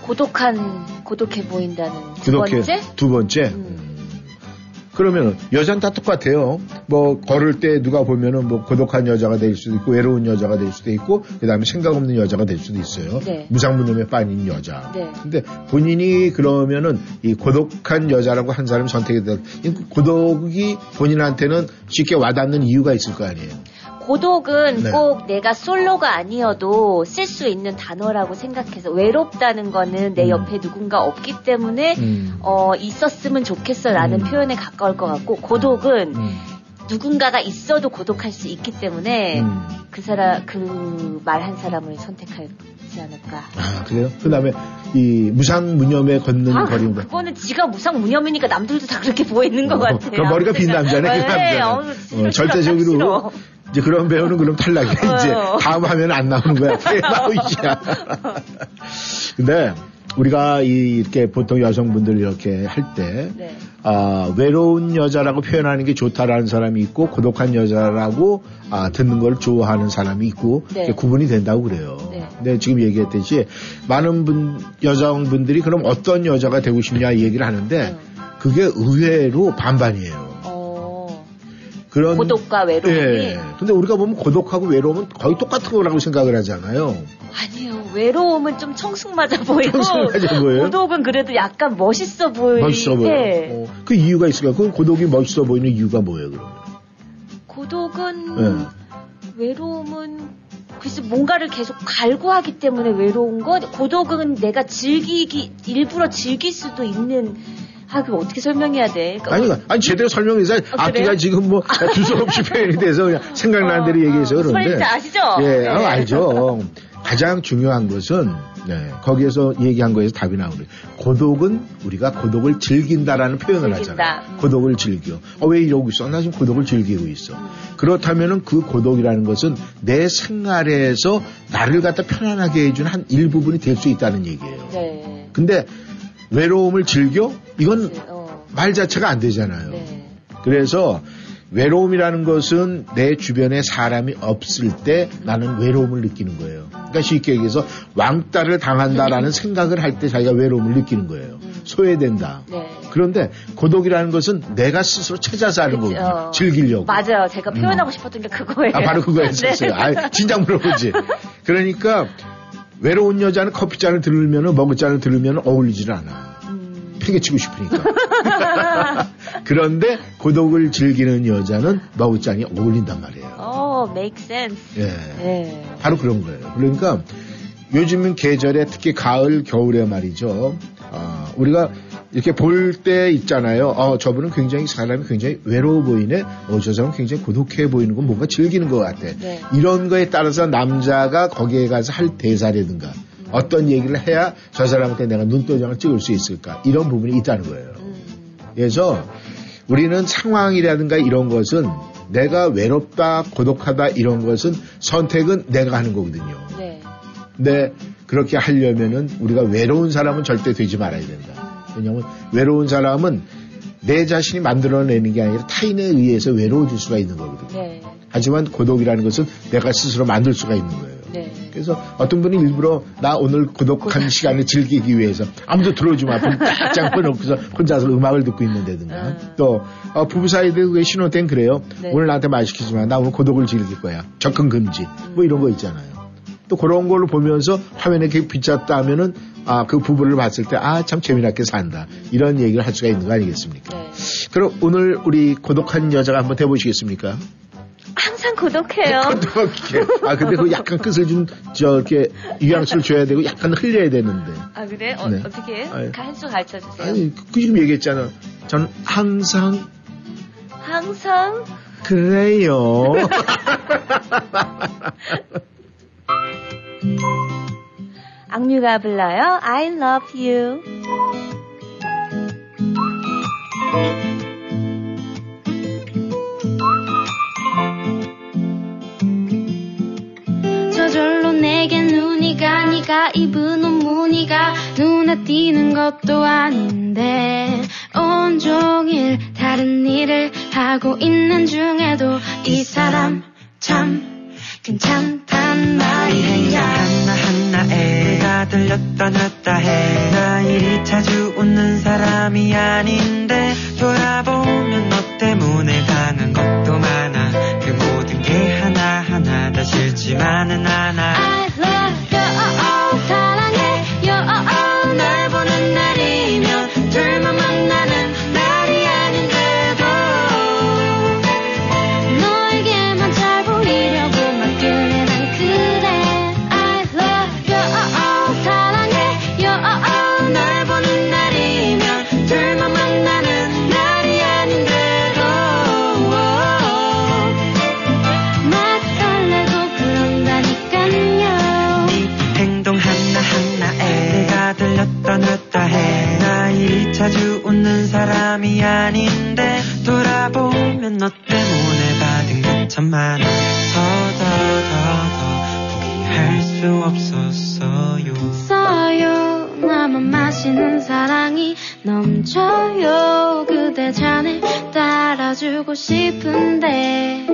고독한, 고독해 보인다는 두 그렇게 번째? 두 번째. 음. 그러면 여자는 다 똑같아요. 뭐 걸을 때 누가 보면은 뭐 고독한 여자가 될 수도 있고 외로운 여자가 될 수도 있고 그다음에 생각 없는 여자가 될 수도 있어요. 네. 무상무념에 빠진 여자. 네. 근데 본인이 그러면은 이 고독한 여자라고 한 사람이 선택이 될이 고독이 본인한테는 쉽게 와닿는 이유가 있을 거 아니에요. 고독은 네. 꼭 내가 솔로가 아니어도 쓸 수 있는 단어라고 생각해서 외롭다는 거는 내 음. 옆에 누군가 없기 때문에 음. 어, 있었으면 좋겠어라는 음. 표현에 가까울 것 같고 고독은 음. 누군가가 있어도 고독할 수 있기 때문에 음. 그 사람 그 말 한 사람을 선택하지 않을까. 아 그래요? 그 다음에 이 무상 무념에 걷는 아, 거리인 그, 거는 지가 무상 무념이니까 남들도 다 그렇게 보이는 것 어, 같아요. 그럼 머리가 빈 남자네, 그 네, 남자는. 어우, 어, 절대적으로. 이제 그런 배우는 그럼 탈락이야. 이제 어. 다음 화면 안 나오는 거야. 그래 나오지야. 근데 우리가 이- 이렇게 보통 여성분들 이렇게 할 때 네. 아, 외로운 여자라고 표현하는 게 좋다라는 사람이 있고 고독한 여자라고 아, 듣는 걸 좋아하는 사람이 있고 네. 구분이 된다고 그래요. 네. 근데 지금 얘기했듯이 많은 분 여성분들이 그럼 어떤 여자가 되고 싶냐 이 얘기를 하는데 음. 그게 의외로 반반이에요. 어, 그런 고독과 외로움이 예. 근데 우리가 보면 고독하고 외로움은 거의 똑같은 거라고 생각을 하잖아요. 아니요. 외로움은 좀 청승맞아 보이고 청승맞아? 고독은 그래도 약간 멋있어 보이. 멋있어 보여. 예. 어, 그 이유가 있을까? 그 고독이 멋있어 보이는 이유가 뭐예요, 그러면? 고독은 네. 외로움은 글쎄 뭔가를 계속 갈구하기 때문에 외로운 거 고독은 내가 즐기기 일부러 즐길 수도 있는 아 그거 어떻게 설명해야 돼? 그러니까 아니, 아니 제대로 설명해서 앞뒤가 그래요? 지금 뭐 두서없이 표현이 돼서 그냥 생각나는 대로 얘기해서 무슨 그런데. 말인지 아시죠? 예, 네. 아, 알죠. 가장 중요한 것은 네, 거기에서 얘기한 거에서 답이 나오는 거예요. 고독은 우리가 고독을 즐긴다라는 표현을 즐긴다. 하잖아요. 음. 고독을 즐겨. 어, 왜 이러고 있어? 나 지금 고독을 즐기고 있어. 그렇다면은 그 고독이라는 것은 내 생활에서 나를 갖다 편안하게 해주는 한 일부분이 될 수 있다는 얘기예요. 네. 근데 외로움을 즐겨? 이건 어, 말 자체가 안 되잖아요. 네. 그래서 외로움이라는 것은 내 주변에 사람이 없을 때 나는 외로움을 느끼는 거예요. 그러니까 쉽게 얘기해서 왕따를 당한다라는 생각을 할 때 자기가 외로움을 느끼는 거예요. 음. 소외된다. 네. 그런데 고독이라는 것은 내가 스스로 찾아서 하는 거거든요. 어. 즐기려고. 맞아요. 제가 표현하고 싶었던 게 그거예요. 아, 바로 그거였었어요. 네. 아, 진작 물어보지. 그러니까 외로운 여자는 커피잔을 들으면 먹을잔을 들으면 어울리질 않아. 음, 패기치고 싶으니까. 그런데 고독을 즐기는 여자는 머그잔이 어울린단 말이에요. 어, make sense. 예. 네. 바로 그런 거예요. 그러니까 요즘은 계절에 특히 가을, 겨울에 말이죠. 아, 우리가 이렇게 볼 때 있잖아요. 어, 저분은 굉장히 사람이 굉장히 외로워 보이네. 어, 저 사람은 굉장히 고독해 보이는 건 뭔가 즐기는 것 같아. 네. 이런 거에 따라서 남자가 거기에 가서 할 대사라든가 어떤 얘기를 해야 저 사람한테 내가 눈도장을 찍을 수 있을까. 이런 부분이 있다는 거예요. 음, 그래서 우리는 상황이라든가 이런 것은 내가 외롭다, 고독하다 이런 것은 선택은 내가 하는 거거든요. 네. 근데 그렇게 하려면은 우리가 외로운 사람은 절대 되지 말아야 된다. 왜냐하면 외로운 사람은 내 자신이 만들어내는 게 아니라 타인에 의해서 외로워질 수가 있는 거거든요. 네. 하지만 고독이라는 것은 내가 스스로 만들 수가 있는 거예요. 네. 그래서 어떤 분이 일부러 나 오늘 고독한 시간을 즐기기 위해서 아무도 들어오지 마. 딱 잠궈 놓고서 혼자서 음악을 듣고 있는데든가. 음. 또 어, 부부 사이도 그게 신혼 때는 그래요. 네. 오늘 나한테 말 시키지 마. 나 오늘 고독을 즐길 거야. 접근 금지. 뭐 이런 거 있잖아요. 또 그런 걸로 보면서 화면에 이렇게 비쳤다 하면은 아, 그 부부를 봤을 때 아, 참 재미나게 산다. 이런 얘기를 할 수가 있는 거 아니겠습니까? 네. 그럼 오늘 우리 고독한 여자가 한번 해보시겠습니까? 항상 고독해요. 고독해. 아, 근데 그 약간 끝을 좀, 저, 이렇게, 유양수를 줘야 되고, 약간 흘려야 되는데. 아 그래? 어, 네. 어떻게 해? 아유. 한수 가르쳐 주세요. 아니, 그 지금 얘기했잖아. 저는 항상 항상 그래요. 악뮤가 불러요. I love you. 저절로 내게 눈이 가 네가 입은 옷 무늬가 눈에 띄는 것도 아닌데 온종일 다른 일을 하고 있는 중에도 이 사람 참 괜찮단 말이야 하나하나에가 들렸다 놨다 해. 나 이리 자주 웃는 사람이 아닌데 돌아보면 너 때문에 당한 것도 많아. 그 모든 게 하나하나 다 싫지만은 않아. I love you 사람이 아닌데 돌아보면 너 때문에 받은 게참 많아. 더더더더 포기할 수 없었어요. 써요 나만 마시는 사랑이 넘쳐요 그대 잔을 따라주고 싶은데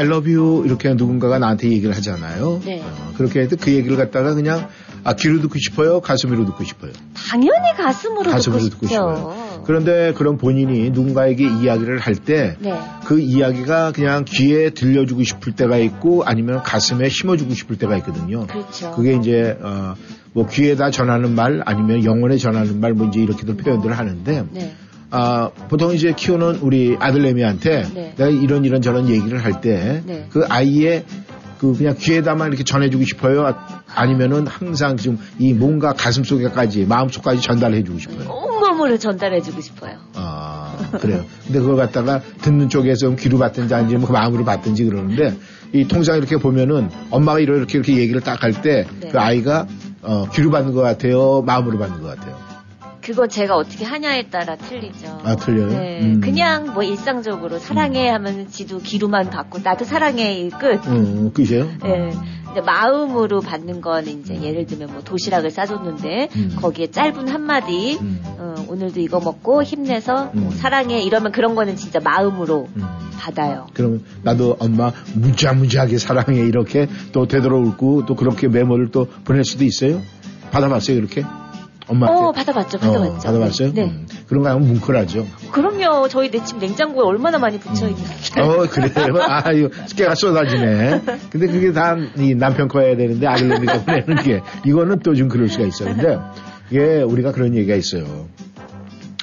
I love you 이렇게 누군가가 나한테 얘기를 하잖아요. 네. 어, 그렇게 해도 그 얘기를 갖다가 그냥 아, 귀로 듣고 싶어요? 가슴으로 듣고 싶어요? 당연히 가슴으로, 가슴으로 듣고 듣고. 싶어요. 그런데 그런 본인이 누군가에게 이야기를 할 때그 네. 이야기가 그냥 귀에 들려주고 싶을 때가 있고 아니면 가슴에 심어주고 싶을 때가 있거든요. 그렇죠. 그게 이제 어, 뭐 귀에다 전하는 말 아니면 영혼에 전하는 말 뭐 이제 이렇게들 표현들을 하는데 네. 아, 보통 이제 키우는 우리 아들내미한테 네. 내가 이런 이런 저런 얘기를 할때 네. 그 아이의 그 그냥 귀에다만 이렇게 전해주고 싶어요. 아니면은 항상 좀이 뭔가 가슴 속에까지 마음 속까지 전달해주고 싶어요. 온몸으로 전달해주고 싶어요. 아 그래요. 근데 그걸 갖다가 듣는 쪽에서 귀로 받든지 아니면 그 마음으로 받든지 그러는데 이 통상 이렇게 보면은 엄마가 이렇게 이렇게 얘기를 딱 할 때그 네. 아이가 어, 귀로 받는 것 같아요. 마음으로 받는 것 같아요. 그거 제가 어떻게 하냐에 따라 틀리죠. 아 틀려요. 네, 음. 그냥 뭐 일상적으로 사랑해 하면 지도 귀로만 받고 나도 사랑해 이 끝. 음, 끝이에요. 예. 이제 마음으로 받는 건 이제 예를 들면 뭐 도시락을 싸줬는데 음. 거기에 짧은 한마디 음. 어, 오늘도 이거 먹고 힘내서 뭐 음. 사랑해 이러면 그런 거는 진짜 마음으로 음. 받아요. 그러면 나도 엄마 무지무지하게 사랑해 이렇게 또 되돌아올고 또 그렇게 메모를 또 보낼 수도 있어요. 받아봤어요 그렇게? 엄마한테? 어 받아봤죠, 받아봤죠. 어, 받아봤어요? 네. 음. 그런 거 하면 뭉클하죠. 그럼요. 저희 내 집 냉장고에 얼마나 많이 붙여 있는데. 어, 그래요? 아, 이거 깨가 쏟아지네. 근데 그게 다 이 남편 커야 되는데 아들내미가 보내는 게, 이거는 또 좀 그럴 수가 있어요. 근데 이게 우리가 그런 얘기가 있어요.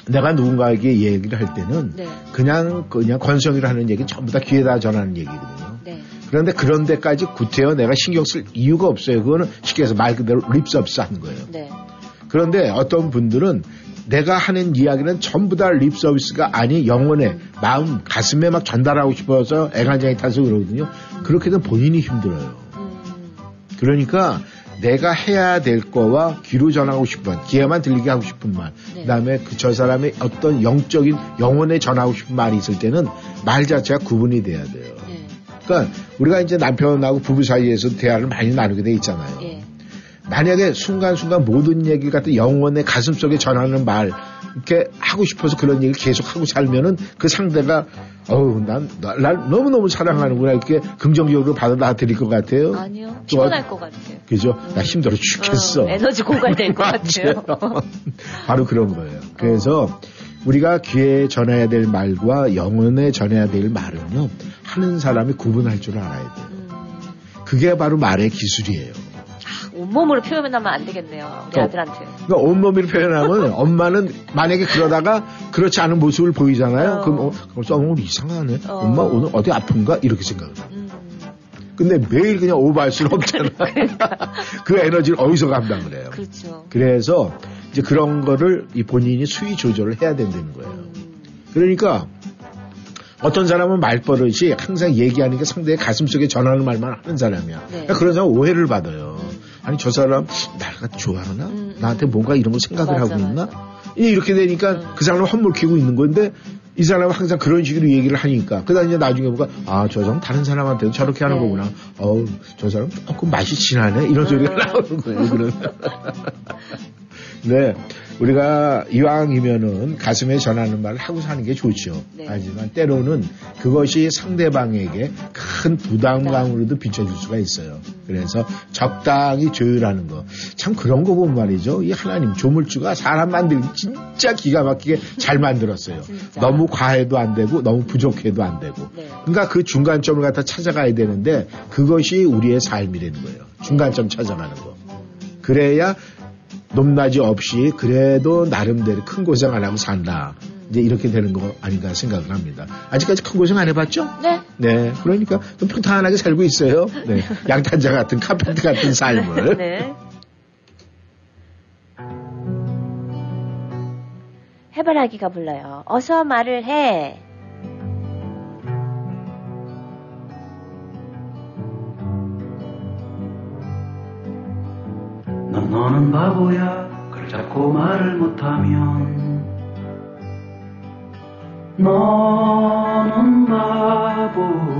내가 누군가에게 얘기를 할 때는 네. 그냥, 그냥 권성이를 하는 얘기 전부 다 귀에다 전하는 얘기거든요. 네. 그런데 그런 데까지 구태여 내가 신경 쓸 이유가 없어요. 그거는 쉽게 해서 말 그대로 립서비스 하는 거예요. 네. 그런데 어떤 분들은 내가 하는 이야기는 전부 다 립 서비스가 아니 영혼에 마음 가슴에 막 전달하고 싶어서 애간장이 타서 그러거든요. 그렇게 되면 본인이 힘들어요. 음, 그러니까 내가 해야 될 거와 귀로 전하고 싶은 귀에만 들리게 하고 싶은 말, 네. 그다음에 그 저 사람의 어떤 영적인 영혼에 전하고 싶은 말이 있을 때는 말 자체가 구분이 돼야 돼요. 네. 그러니까 우리가 이제 남편하고 부부 사이에서 대화를 많이 나누게 돼 있잖아요. 예. 만약에 순간순간 모든 얘기를 갖다 영혼의 가슴 속에 전하는 말 이렇게 하고 싶어서 그런 얘기를 계속 하고 살면은 그 상대가 어우 난 날 너무 너무 사랑하는구나 이렇게 긍정적으로 받아들일 것 같아요. 아니요. 또 피곤할 것 같아요. 그죠? 나 힘들어 죽겠어. 어, 에너지 고갈될 것 같아요. 바로 그런 거예요. 그래서 우리가 귀에 전해야 될 말과 영혼에 전해야 될 말은요 하는 사람이 구분할 줄 알아야 돼요. 음, 그게 바로 말의 기술이에요. 아, 온몸으로 표현하면 안 되겠네요. 우리 어. 아들한테. 그러니까 온몸으로 표현하면 엄마는 만약에 그러다가 그렇지 않은 모습을 보이잖아요. 어. 그럼 어, 그래서 오늘 이상하네. 어. 엄마 오늘 어디 아픈가 이렇게 생각을 해요. 음, 근데 매일 그냥 오버할 수는 없잖아. 그 에너지를 어디서 감당을 해요. 그렇죠. 그래서 이제 그런 거를 이 본인이 수위 조절을 해야 된다는 거예요. 음, 그러니까 어떤 사람은 말버릇이 항상 얘기하는 게 상대의 가슴 속에 전하는 말만 하는 사람이야. 네. 그러니까 그런 사람 오해를 받아요. 아니 저 사람 나가 좋아하나? 음, 나한테 뭔가 이런 거 생각을 맞아, 하고 있나? 맞아. 이렇게 되니까 음. 그 사람을 헛물키고 있는 건데 이 사람은 항상 그런 식으로 얘기를 하니까 그다음 이제 나중에 보니까 아 저 사람 다른 사람한테도 저렇게 하는 네. 거구나. 어우 저 사람 조금 맛이 진하네 이런 소리가 나오는 거예요. 그런. 네. 우리가 이왕이면은 가슴에 전하는 말을 하고 사는 게 좋죠. 네. 하지만 때로는 그것이 상대방에게 큰 부담감으로도 비춰줄 수가 있어요. 그래서 적당히 조율하는 거. 참 그런 거 보면 말이죠. 이 하나님 조물주가 사람 만들기 진짜 기가 막히게 잘 만들었어요. 진짜. 너무 과해도 안 되고 너무 부족해도 안 되고. 네. 그러니까 그 중간점을 갖다 찾아가야 되는데 그것이 우리의 삶이라는 거예요. 중간점 찾아가는 거. 그래야 높낮이 없이 그래도 나름대로 큰 고생 안 하고 산다. 이제 이렇게 되는 거 아닌가 생각을 합니다. 아직까지 큰 고생 안 해봤죠? 네. 네. 그러니까 좀 평탄하게 살고 있어요. 네. 양탄자 같은 카페트 같은 삶을. 네. 해바라기가 불러요. 어서 말을 해. 넌 너는 바보야. 그걸 자꾸 말을 못하면. 너는 바보야.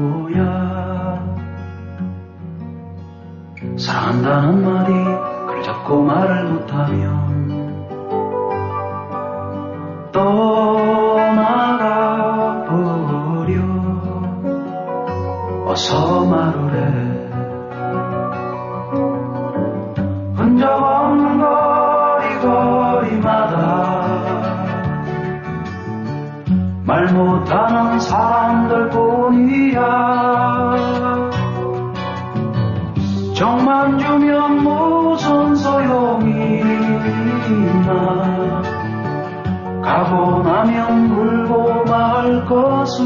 사랑한다는 말이 그걸 자꾸 말을 못하면. 떠나가 버려. 어서 말을 해 못하는 사람들 뿐이야. 정만 주면 무슨 소용이 있나. 가고 나면 울고 말 것을.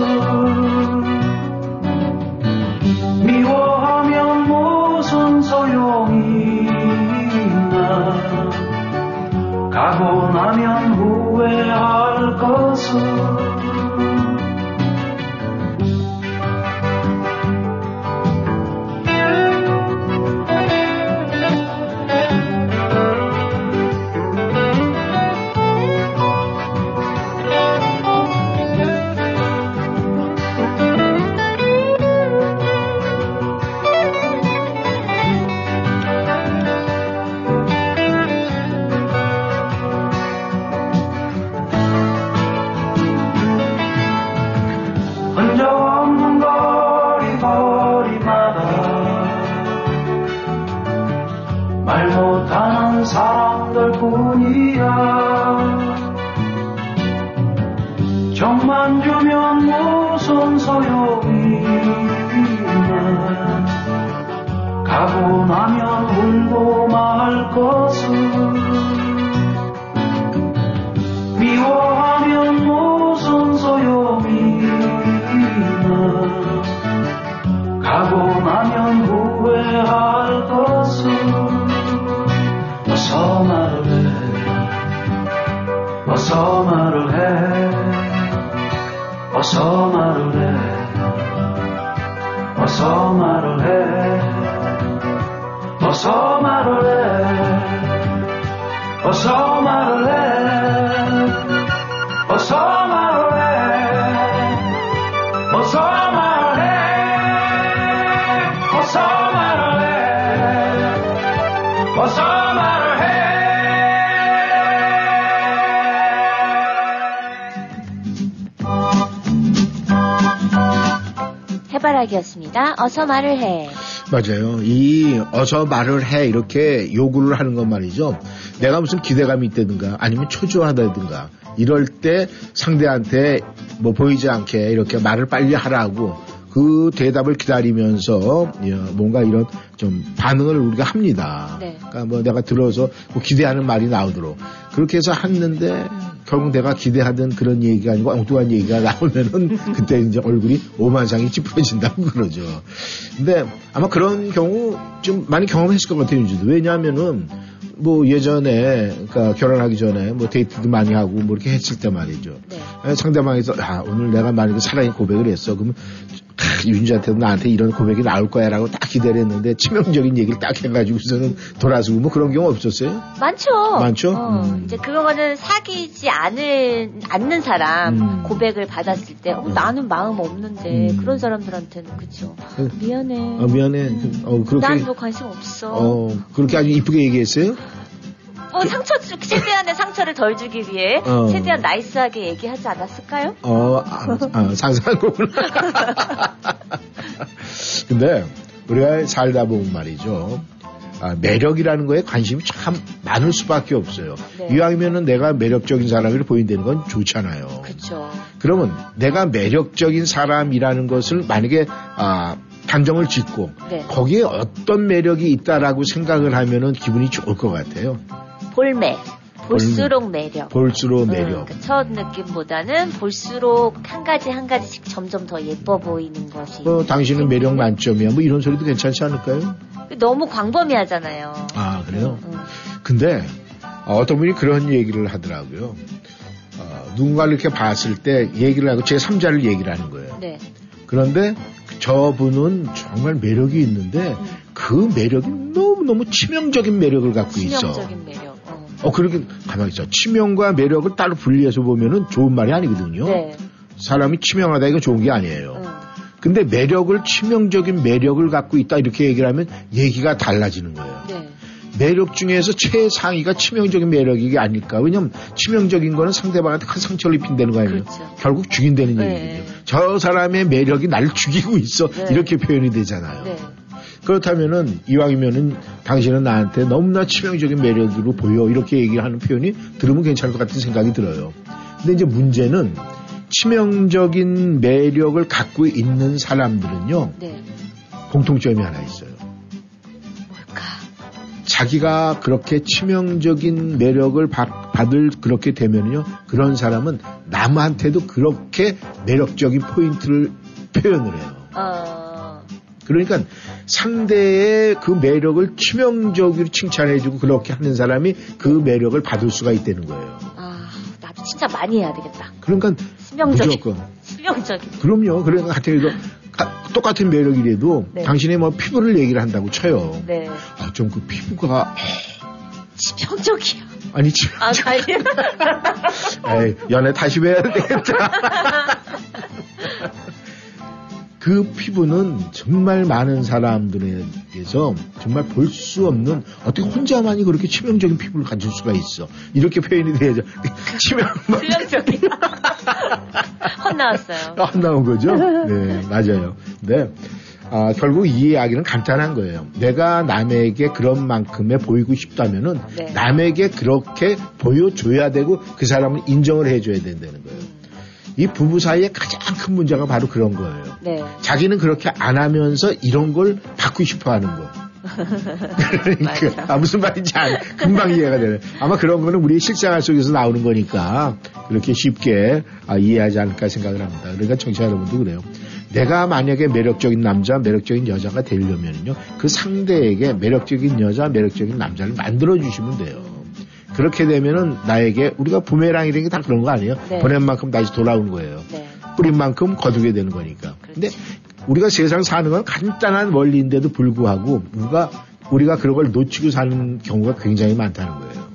미워하면 무슨 소용이 있나. 가고 나면 후회할 것을 해바라기였습니다. 어서 말을 해. 맞아요. 이 어서 말을 해 이렇게 요구를 하는 건 말이죠. 내가 무슨 기대감이 있다든가 아니면 초조하다든가 이럴 때 상대한테 뭐 보이지 않게 이렇게 말을 빨리 하라고 그 대답을 기다리면서 예, 뭔가 이런 좀 반응을 우리가 합니다. 네. 그러니까 뭐 내가 들어서 뭐 기대하는 말이 나오도록 그렇게 해서 했는데 결국 내가 기대하던 그런 얘기가 아니고 엉뚱한 얘기가 나오면은 그때 이제 얼굴이 오만상이 찌푸러진다고 그러죠. 근데 아마 그런 경우 좀 많이 경험했을 것 같아요, 윤주도. 왜냐하면은 뭐 예전에 그러니까 결혼하기 전에 뭐 데이트도 많이 하고 뭐 이렇게 했을 때 말이죠. 네. 에, 상대방에서 아 오늘 내가 만약에 사랑의 고백을 했어 그러면 아, 윤주한테도 나한테 이런 고백이 나올 거야라고 딱 기대를 했는데 치명적인 얘기를 딱 해가지고서는 돌아서고 뭐 그런 경우 없었어요? 많죠. 많죠? 어, 음. 이제 그거는 사귀지 않을, 않는 사람 음. 고백을 받았을 때, 어, 나는 마음 없는데, 음. 그런 사람들한테는, 그쵸. 그- 미안해. 어, 미안해. 어, 그렇게 난너 관심 없어. 어 그렇게 아주 이쁘게 얘기했어요? 뭐 상처, 주- 최대한의 상처를 덜 주기 위해, 어. 최대한 나이스하게 얘기하지 않았을까요? 어, 아, 아, 상상한 거구나. 근데 우리가 살다 보면 말이죠. 아, 매력이라는 거에 관심이 참 많을 수밖에 없어요. 네. 이왕이면은 내가 매력적인 사람으로 보인다는 건 좋잖아요. 그쵸. 그러면 내가 매력적인 사람이라는 것을 만약에 아, 단정을 짓고 네. 거기에 어떤 매력이 있다라고 생각을 하면은 기분이 좋을 것 같아요. 볼매. 볼수록 매력. 볼수록 음, 매력. 그첫 느낌보다는 볼수록 한 가지 한 가지씩 점점 더 예뻐 보이는 것이. 뭐 당신은 매력 만점이야. 뭐 이런 소리도 괜찮지 않을까요? 너무 광범위하잖아요. 아 그래요? 음. 근데 어, 어떤 분이 그런 얘기를 하더라고요. 어, 누군가를 이렇게 봤을 때 얘기를 하고 제 3자를 얘기를 하는 거예요. 네. 그런데 저분은 정말 매력이 있는데 그 매력이 너무너무 치명적인 매력을 갖고 있어. 치명적인 매력. 어. 어, 그렇게 가만히 있어. 치명과 매력을 따로 분리해서 보면은 좋은 말이 아니거든요. 네. 사람이 치명하다 이거 좋은 게 아니에요. 음. 근데 매력을 치명적인 매력을 갖고 있다 이렇게 얘기를 하면 얘기가 달라지는 거예요. 네. 매력 중에서 최상위가 치명적인 매력이 아닐까. 왜냐면 치명적인 거는 상대방한테 큰 상처를 입힌다는 거 아니에요. 그렇죠. 결국 죽인다는 네. 얘기죠. 저 사람의 매력이 날 죽이고 있어. 네. 이렇게 표현이 되잖아요. 네. 그렇다면은 이왕이면은 당신은 나한테 너무나 치명적인 매력으로 보여. 이렇게 얘기하는 표현이 들으면 괜찮을 것 같은 생각이 들어요. 근데 이제 문제는 치명적인 매력을 갖고 있는 사람들은요. 네. 공통점이 하나 있어요. 뭘까? 자기가 그렇게 치명적인 매력을 받, 받을 그렇게 되면요 그런 사람은 남한테도 그렇게 매력적인 포인트를 표현을 해요. 어. 그러니까 상대의 그 매력을 치명적으로 칭찬해주고 그렇게 하는 사람이 그 매력을 받을 수가 있다는 거예요. 아, 나도 진짜 많이 해야 되겠다. 그러니까 치명적인. 무조건 치명적인. 그럼요. 그러니까 같은 이거 가- 똑같은 매력이라도 네. 당신의 뭐 피부를 얘기를 한다고 쳐요. 네. 아, 좀그 피부가 치명적이야. 아니 치 아, 아니. 에이, 연애 다시 해야 되겠다. 그 피부는 정말 많은 사람들에게서 정말 볼 수 없는 어떻게 혼자만이 그렇게 치명적인 피부를 가질 수가 있어. 이렇게 표현이 돼야죠. 치명 치명적이야. 혼나왔어요. 안 나온 거죠? 네, 맞아요. 네. 아, 결국 이 이야기는 간단한 거예요. 내가 남에게 그런 만큼의 보이고 싶다면은 네. 남에게 그렇게 보여줘야 되고 그 사람을 인정을 해줘야 된다는 거예요. 이 부부 사이에 가장 큰 문제가 바로 그런 거예요. 네. 자기는 그렇게 안 하면서 이런 걸 받고 싶어 하는 거. 그러니까 아, 무슨 말인지 알, 금방 이해가 되네. 아마 그런 거는 우리 실생활 속에서 나오는 거니까 그렇게 쉽게 아, 이해하지 않을까 생각을 합니다. 그러니까 청취자 여러분도 그래요. 내가 만약에 매력적인 남자, 매력적인 여자가 되려면요, 그 상대에게 매력적인 여자, 매력적인 남자를 만들어 주시면 돼요. 그렇게 되면은 나에게 우리가 부메랑이라는 게 다 그런 거 아니에요? 네. 보낸 만큼 다시 돌아오는 거예요. 네. 뿌린 만큼 거두게 되는 거니까. 근데 우리가 세상 사는 건 간단한 원리인데도 불구하고 우리가 우리가 그런 걸 놓치고 사는 경우가 굉장히 많다는 거예요.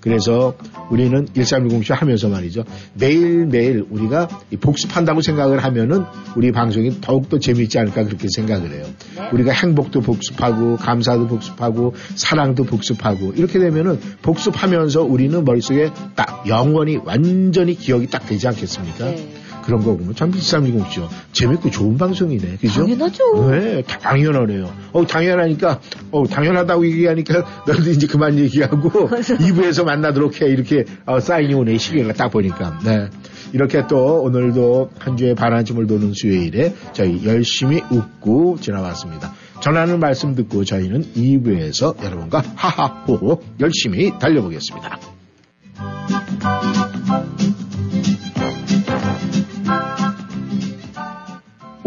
그래서 우리는 1310쇼 하면서 말이죠. 매일매일 우리가 이 복습한다고 생각을 하면은 우리 방송이 더욱더 재미있지 않을까 그렇게 생각을 해요. 우리가 행복도 복습하고 감사도 복습하고 사랑도 복습하고 이렇게 되면은 복습하면서 우리는 머릿속에 딱 영원히 완전히 기억이 딱 되지 않겠습니까? 네. 그런 거 보면 참 1310쇼 재밌고 좋은 방송이네. 그죠? 당연하죠. 네, 당연하네요. 어, 당연하니까, 어, 당연하다고 얘기하니까 너도 이제 그만 얘기하고 2부에서 만나도록 해. 이렇게 어, 사인이 오네. 시계가 딱 보니까. 네. 이렇게 또 오늘도 한 주에 반환쯤을 도는 수요일에 저희 열심히 웃고 지나왔습니다. 전하는 말씀 듣고 저희는 2부에서 여러분과 하하호호 열심히 달려보겠습니다.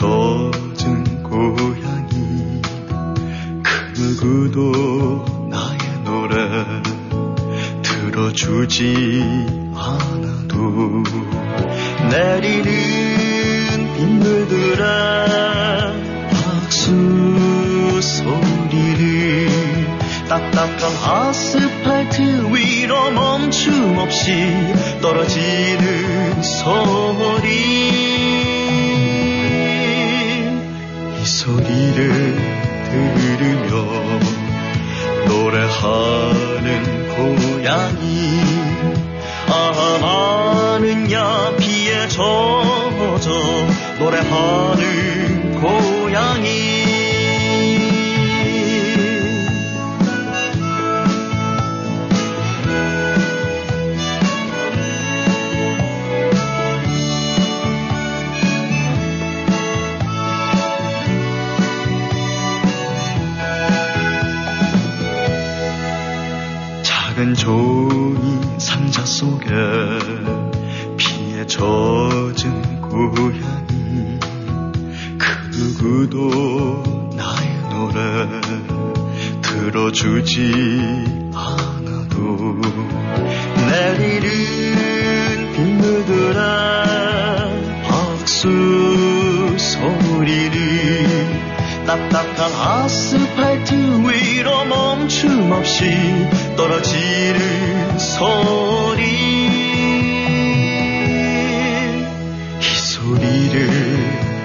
비 들어주지 않아도 내리는 빗물들의 박수 소리를 딱딱한 아스팔트 위로 멈춤 없이 떨어지는 소리. 이 소리를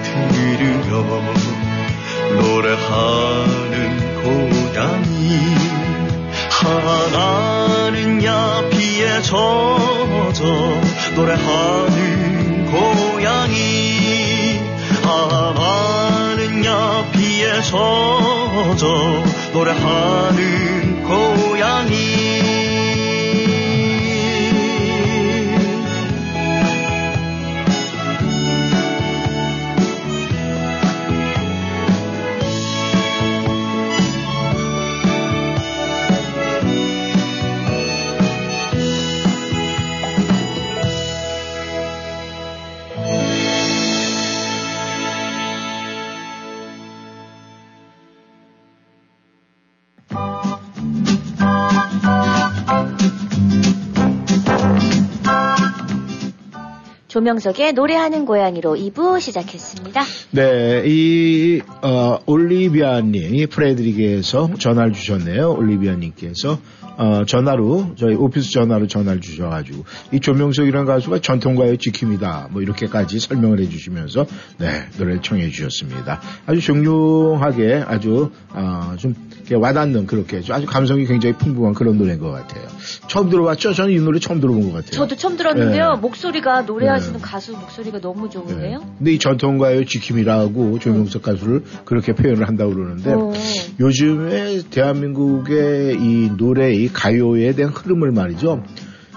들으며 노래하는 고양이 하나는야 비에 젖어 노래하는 조명석의 노래하는 고양이로 2부 시작했습니다. 네, 이, 어, 올리비아님, 이 프레드릭에서 전화를 주셨네요. 올리비아님께서. 어, 전화로, 저희 오피스 전화로 전화를 주셔가지고, 이 조명석이라는 가수가 전통가요 지킴이다. 뭐, 이렇게까지 설명을 해주시면서, 네, 노래를 청해 주셨습니다. 아주 정중하게, 아주, 어, 좀, 와닿는, 그렇게, 아주 감성이 굉장히 풍부한 그런 노래인 것 같아요. 처음 들어봤죠? 저는 이 노래 처음 들어본 것 같아요. 저도 처음 들었는데요. 네. 목소리가 노래하시는 가수 목소리가 너무 좋은데요. 네. 근데 이 전통가요 지킴이라고 조명석 가수를 그렇게 표현을 한다고 그러는데 어. 요즘에 대한민국의 이 노래, 이 가요에 대한 흐름을 말이죠.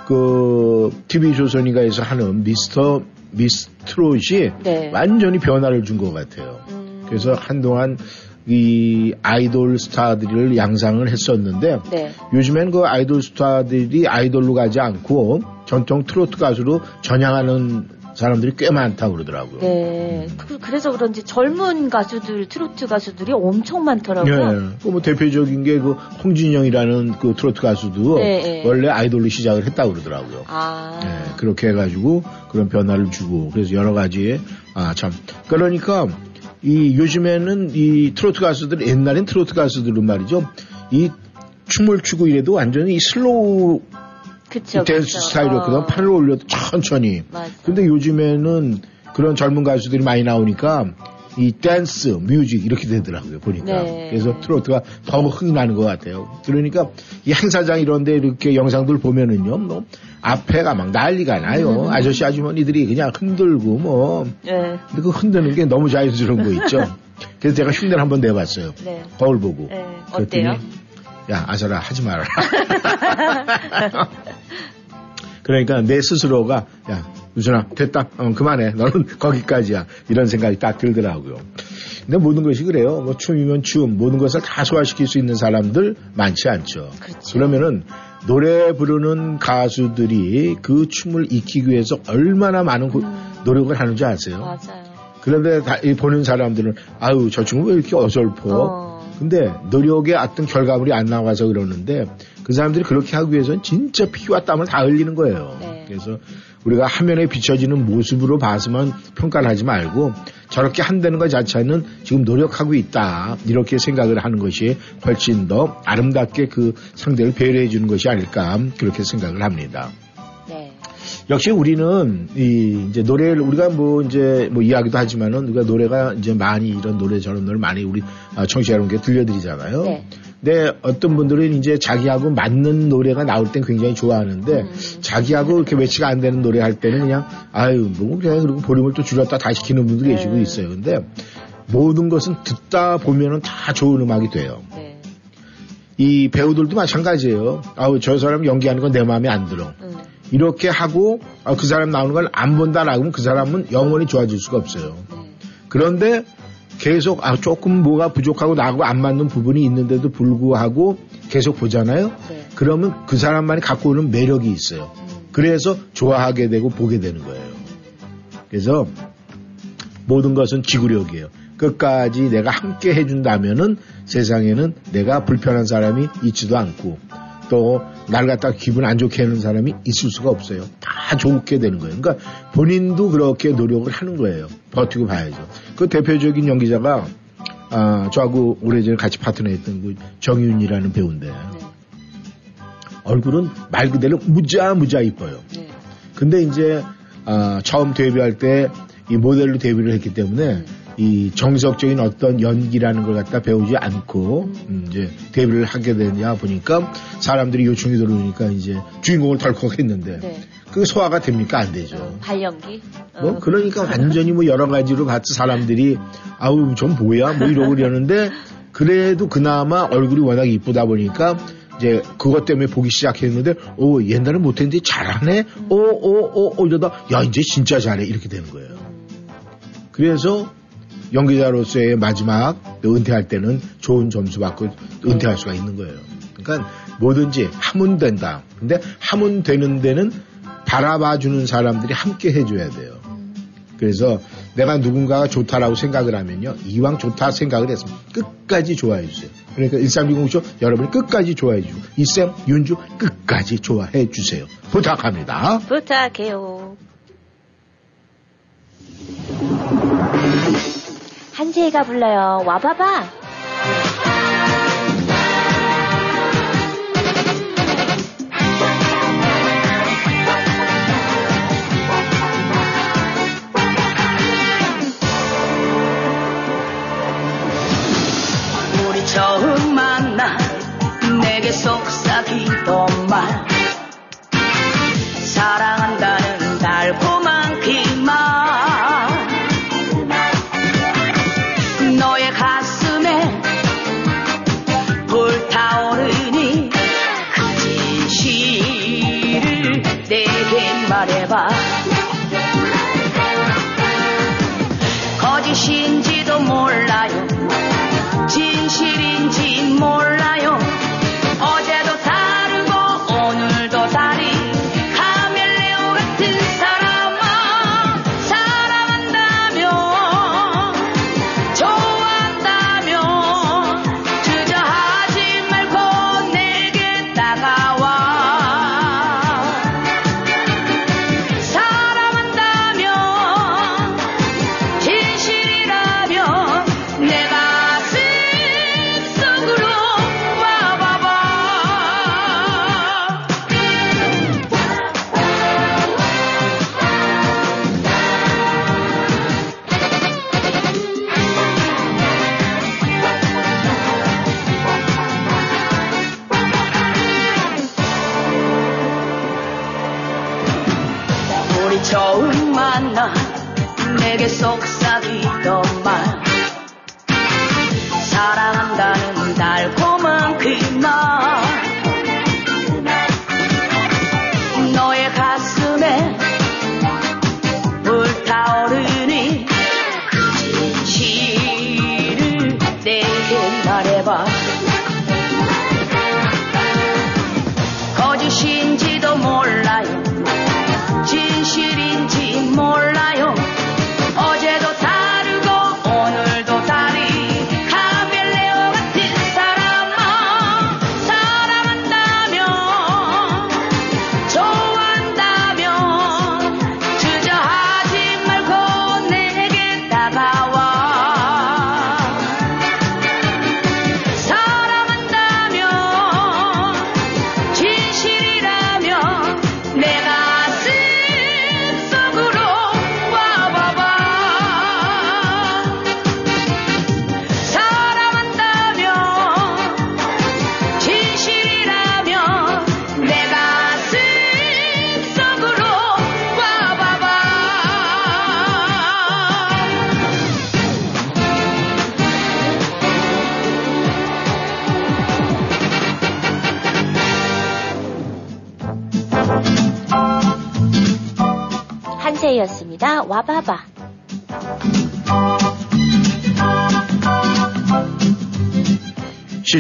그 TV 조선인가에서 하는 미스터 미스트롯이 네. 완전히 변화를 준 것 같아요. 음. 그래서 한동안 이 아이돌 스타들을 양상을 했었는데 네. 요즘엔 그 아이돌 스타들이 아이돌로 가지 않고 전통 트로트 가수로 전향하는 사람들이 꽤 많다고 그러더라고요. 네. 그, 래서 그런지 젊은 가수들, 트로트 가수들이 엄청 많더라고요. 예. 그뭐 대표적인 게 그 홍진영이라는 그 트로트 가수도 네, 네. 원래 아이돌로 시작을 했다고 그러더라고요. 아. 예, 그렇게 해가지고 그런 변화를 주고 그래서 여러 가지의 아참 그러니까 이 요즘에는 이 트로트 가수들 옛날엔 트로트 가수들은 말이죠 이 춤을 추고 이래도 완전히 이 slow 그쵸. 댄스 그쵸. 스타일이었거든 어. 팔을 올려도 천천히 맞아. 근데 요즘에는 그런 젊은 가수들이 많이 나오니까 이 댄스, 뮤직 이렇게 되더라고요 보니까 네. 그래서 트로트가 더 흥이 나는 것 같아요. 그러니까 이 행사장 이런데 이렇게 영상들 보면은요, 뭐 앞에가 막 난리가 나요. 음. 아저씨 아주머니들이 그냥 흔들고 뭐 네. 근데 그 흔드는 게 너무 자연스러운 거 있죠. 그래서 제가 흉내를 한번 내봤어요. 네. 거울 보고. 네. 어때요? 야 아서라 하지 마라. 그러니까 내 스스로가 야 유준아 됐다 어, 그만해 너는 거기까지야 이런 생각이 딱 들더라고요. 근데 모든 것이 그래요. 뭐 춤이면 춤 모든 것을 다 소화시킬 수 있는 사람들 많지 않죠. 그렇죠. 러면은 노래 부르는 가수들이 그 춤을 익히기 위해서 얼마나 많은 고- 노력을 하는지 아세요? 맞아요. 그런데 다, 이 보는 사람들은 아유 저 친구 왜 이렇게 어설퍼? 어. 근데 노력의 어떤 결과물이 안 나와서 그러는데 그 사람들이 그렇게 하기 위해서는 진짜 피와 땀을 다 흘리는 거예요. 네. 그래서 우리가 화면에 비춰지는 모습으로 봐서만 평가를 하지 말고 저렇게 한다는 것 자체는 지금 노력하고 있다 이렇게 생각을 하는 것이 훨씬 더 아름답게 그 상대를 배려해 주는 것이 아닐까 그렇게 생각을 합니다. 네. 역시 우리는 이 이제 노래를 우리가 뭐 이제 뭐 이야기도 하지만은 우리가 노래가 이제 많이 이런 노래 저런 노래 많이 우리 아, 청취자 여러분께 들려드리잖아요. 네. 근데 어떤 분들은 이제 자기하고 맞는 노래가 나올 땐 굉장히 좋아하는데 음. 자기하고 이렇게 매치가 안 되는 노래 할 때는 그냥 아유 뭐 그냥 그리고 볼륨을 또 줄였다 다시 키는 계시고 네. 있어요. 근데 모든 것은 듣다 보면은 다 좋은 음악이 돼요. 네. 이 배우들도 마찬가지예요. 아우 저 사람 연기하는 건 내 마음에 안 들어. 음. 이렇게 하고 아, 그 사람 나오는 걸 안 본다라고 하면 그 사람은 영원히 좋아질 수가 없어요. 네. 그런데 계속 아 조금 뭐가 부족하고 나하고 안 맞는 부분이 있는데도 불구하고 계속 보잖아요. 네. 그러면 그 사람만이 갖고 오는 매력이 있어요. 그래서 좋아하게 되고 보게 되는 거예요. 그래서 모든 것은 지구력이에요. 끝까지 내가 함께 해준다면은 세상에는 내가 불편한 사람이 있지도 않고 또 날 갖다 기분 안 좋게 하는 사람이 있을 수가 없어요. 다 좋게 되는 거예요. 그러니까 본인도 그렇게 노력을 하는 거예요. 버티고 봐야죠. 그 대표적인 연기자가 아, 저하고 오래전에 같이 파트너했던 그 정윤이라는 배우인데 얼굴은 말 그대로 무자 무자 이뻐요. 네. 근데 이제 아, 처음 데뷔할 때 이 모델로 데뷔를 했기 때문에 이 정석적인 어떤 연기라는 걸 갖다 배우지 않고 음, 이제 데뷔를 하게 되냐 보니까 사람들이 요청이 들어오니까 이제 주인공을 덜컥 했는데 네. 그게 소화가 됩니까 안 되죠. 발연기. 뭐 어. 그러니까 완전히 뭐 여러 가지로 같이 사람들이 아우 좀 뭐야 뭐 이러고 그러는데 그래도 그나마 얼굴이 워낙 이쁘다 보니까 이제 그것 때문에 보기 시작했는데 오 옛날에 못했는데 잘하네 오오오 이러다 야 이제 진짜 잘해 이렇게 되는 거예요. 그래서 연기자로서의 마지막 은퇴할 때는 좋은 점수 받고 은퇴할 수가 있는 거예요. 그러니까 뭐든지 하면 된다. 근데 하면 되는 데는 바라봐주는 사람들이 함께 해줘야 돼요. 그래서 내가 누군가가 좋다라고 생각을 하면요. 이왕 좋다 생각을 했으면 끝까지 좋아해 주세요. 그러니까 1320쇼 여러분이 끝까지 좋아해 주고 이쌤, 윤주 끝까지 좋아해 주세요. 부탁합니다. 부탁해요. 한세희가 불러요. 와봐봐.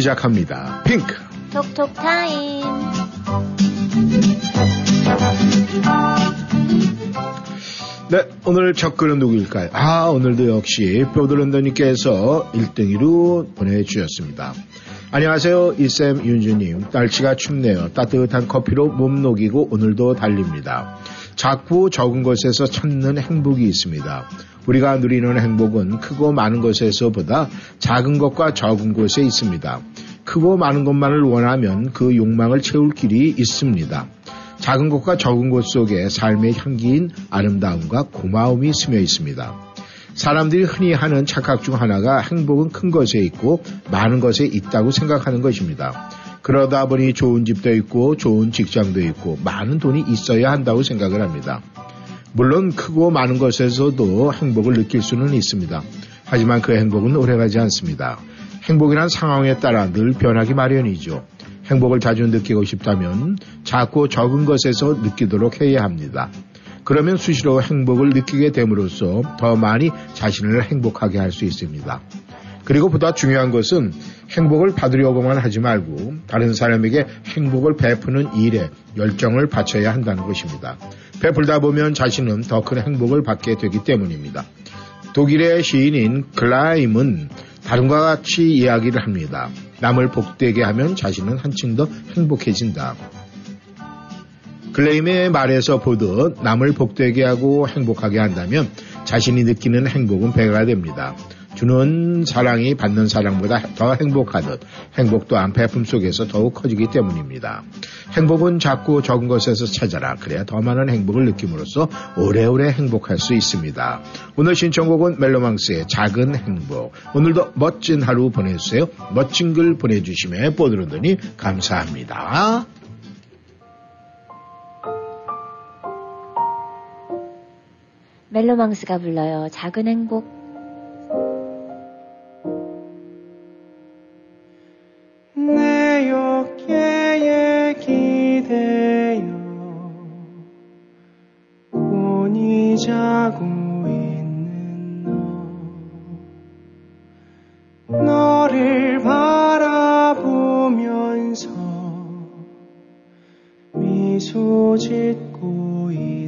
시작합니다. 핑크. 톡톡 타임. 네, 오늘 첫 글은 누구일까요? 아, 오늘도 역시 뼈드런더님께서 1등으로 보내주셨습니다. 안녕하세요, 이쌤 윤주님. 날씨가 춥네요. 따뜻한 커피로 몸 녹이고 오늘도 달립니다. 작고 적은 것에서 찾는 행복이 있습니다. 우리가 누리는 행복은 크고 많은 것에서보다 작은 것과 적은 곳에 있습니다. 크고 많은 것만을 원하면 그 욕망을 채울 길이 있습니다. 작은 것과 적은 것 속에 삶의 향기인 아름다움과 고마움이 스며 있습니다. 사람들이 흔히 하는 착각 중 하나가 행복은 큰 것에 있고 많은 것에 있다고 생각하는 것입니다. 그러다 보니 좋은 집도 있고 좋은 직장도 있고 많은 돈이 있어야 한다고 생각을 합니다. 물론 크고 많은 것에서도 행복을 느낄 수는 있습니다. 하지만 그 행복은 오래가지 않습니다. 행복이란 상황에 따라 늘 변하기 마련이죠. 행복을 자주 느끼고 싶다면 작고 적은 것에서 느끼도록 해야 합니다. 그러면 수시로 행복을 느끼게 됨으로써 더 많이 자신을 행복하게 할 수 있습니다. 그리고 보다 중요한 것은 행복을 받으려고만 하지 말고 다른 사람에게 행복을 베푸는 일에 열정을 바쳐야 한다는 것입니다. 베풀다 보면 자신은 더 큰 행복을 받게 되기 때문입니다. 독일의 시인인 클라임은 다른과 같이 이야기를 합니다. 남을 복되게 하면 자신은 한층 더 행복해진다. 클레임의 말에서 보듯 남을 복되게 하고 행복하게 한다면 자신이 느끼는 행복은 배가 됩니다. 주는 사랑이 받는 사랑보다 더 행복하듯 행복도 안패품 속에서 더욱 커지기 때문입니다. 행복은 작고 적은 것에서 찾아라. 그래야 더 많은 행복을 느낌으로써 오래오래 행복할 수 있습니다. 오늘 신청곡은 멜로망스의 작은 행복. 오늘도 멋진 하루 보내주세요. 멋진 글 보내주시면 뽀드런더니 감사합니다. 멜로망스가 불러요. 작은 행복. 내 어깨에 기대어 곤히 자고 있는 너. 너를 바라보면서 미소 짓고 있는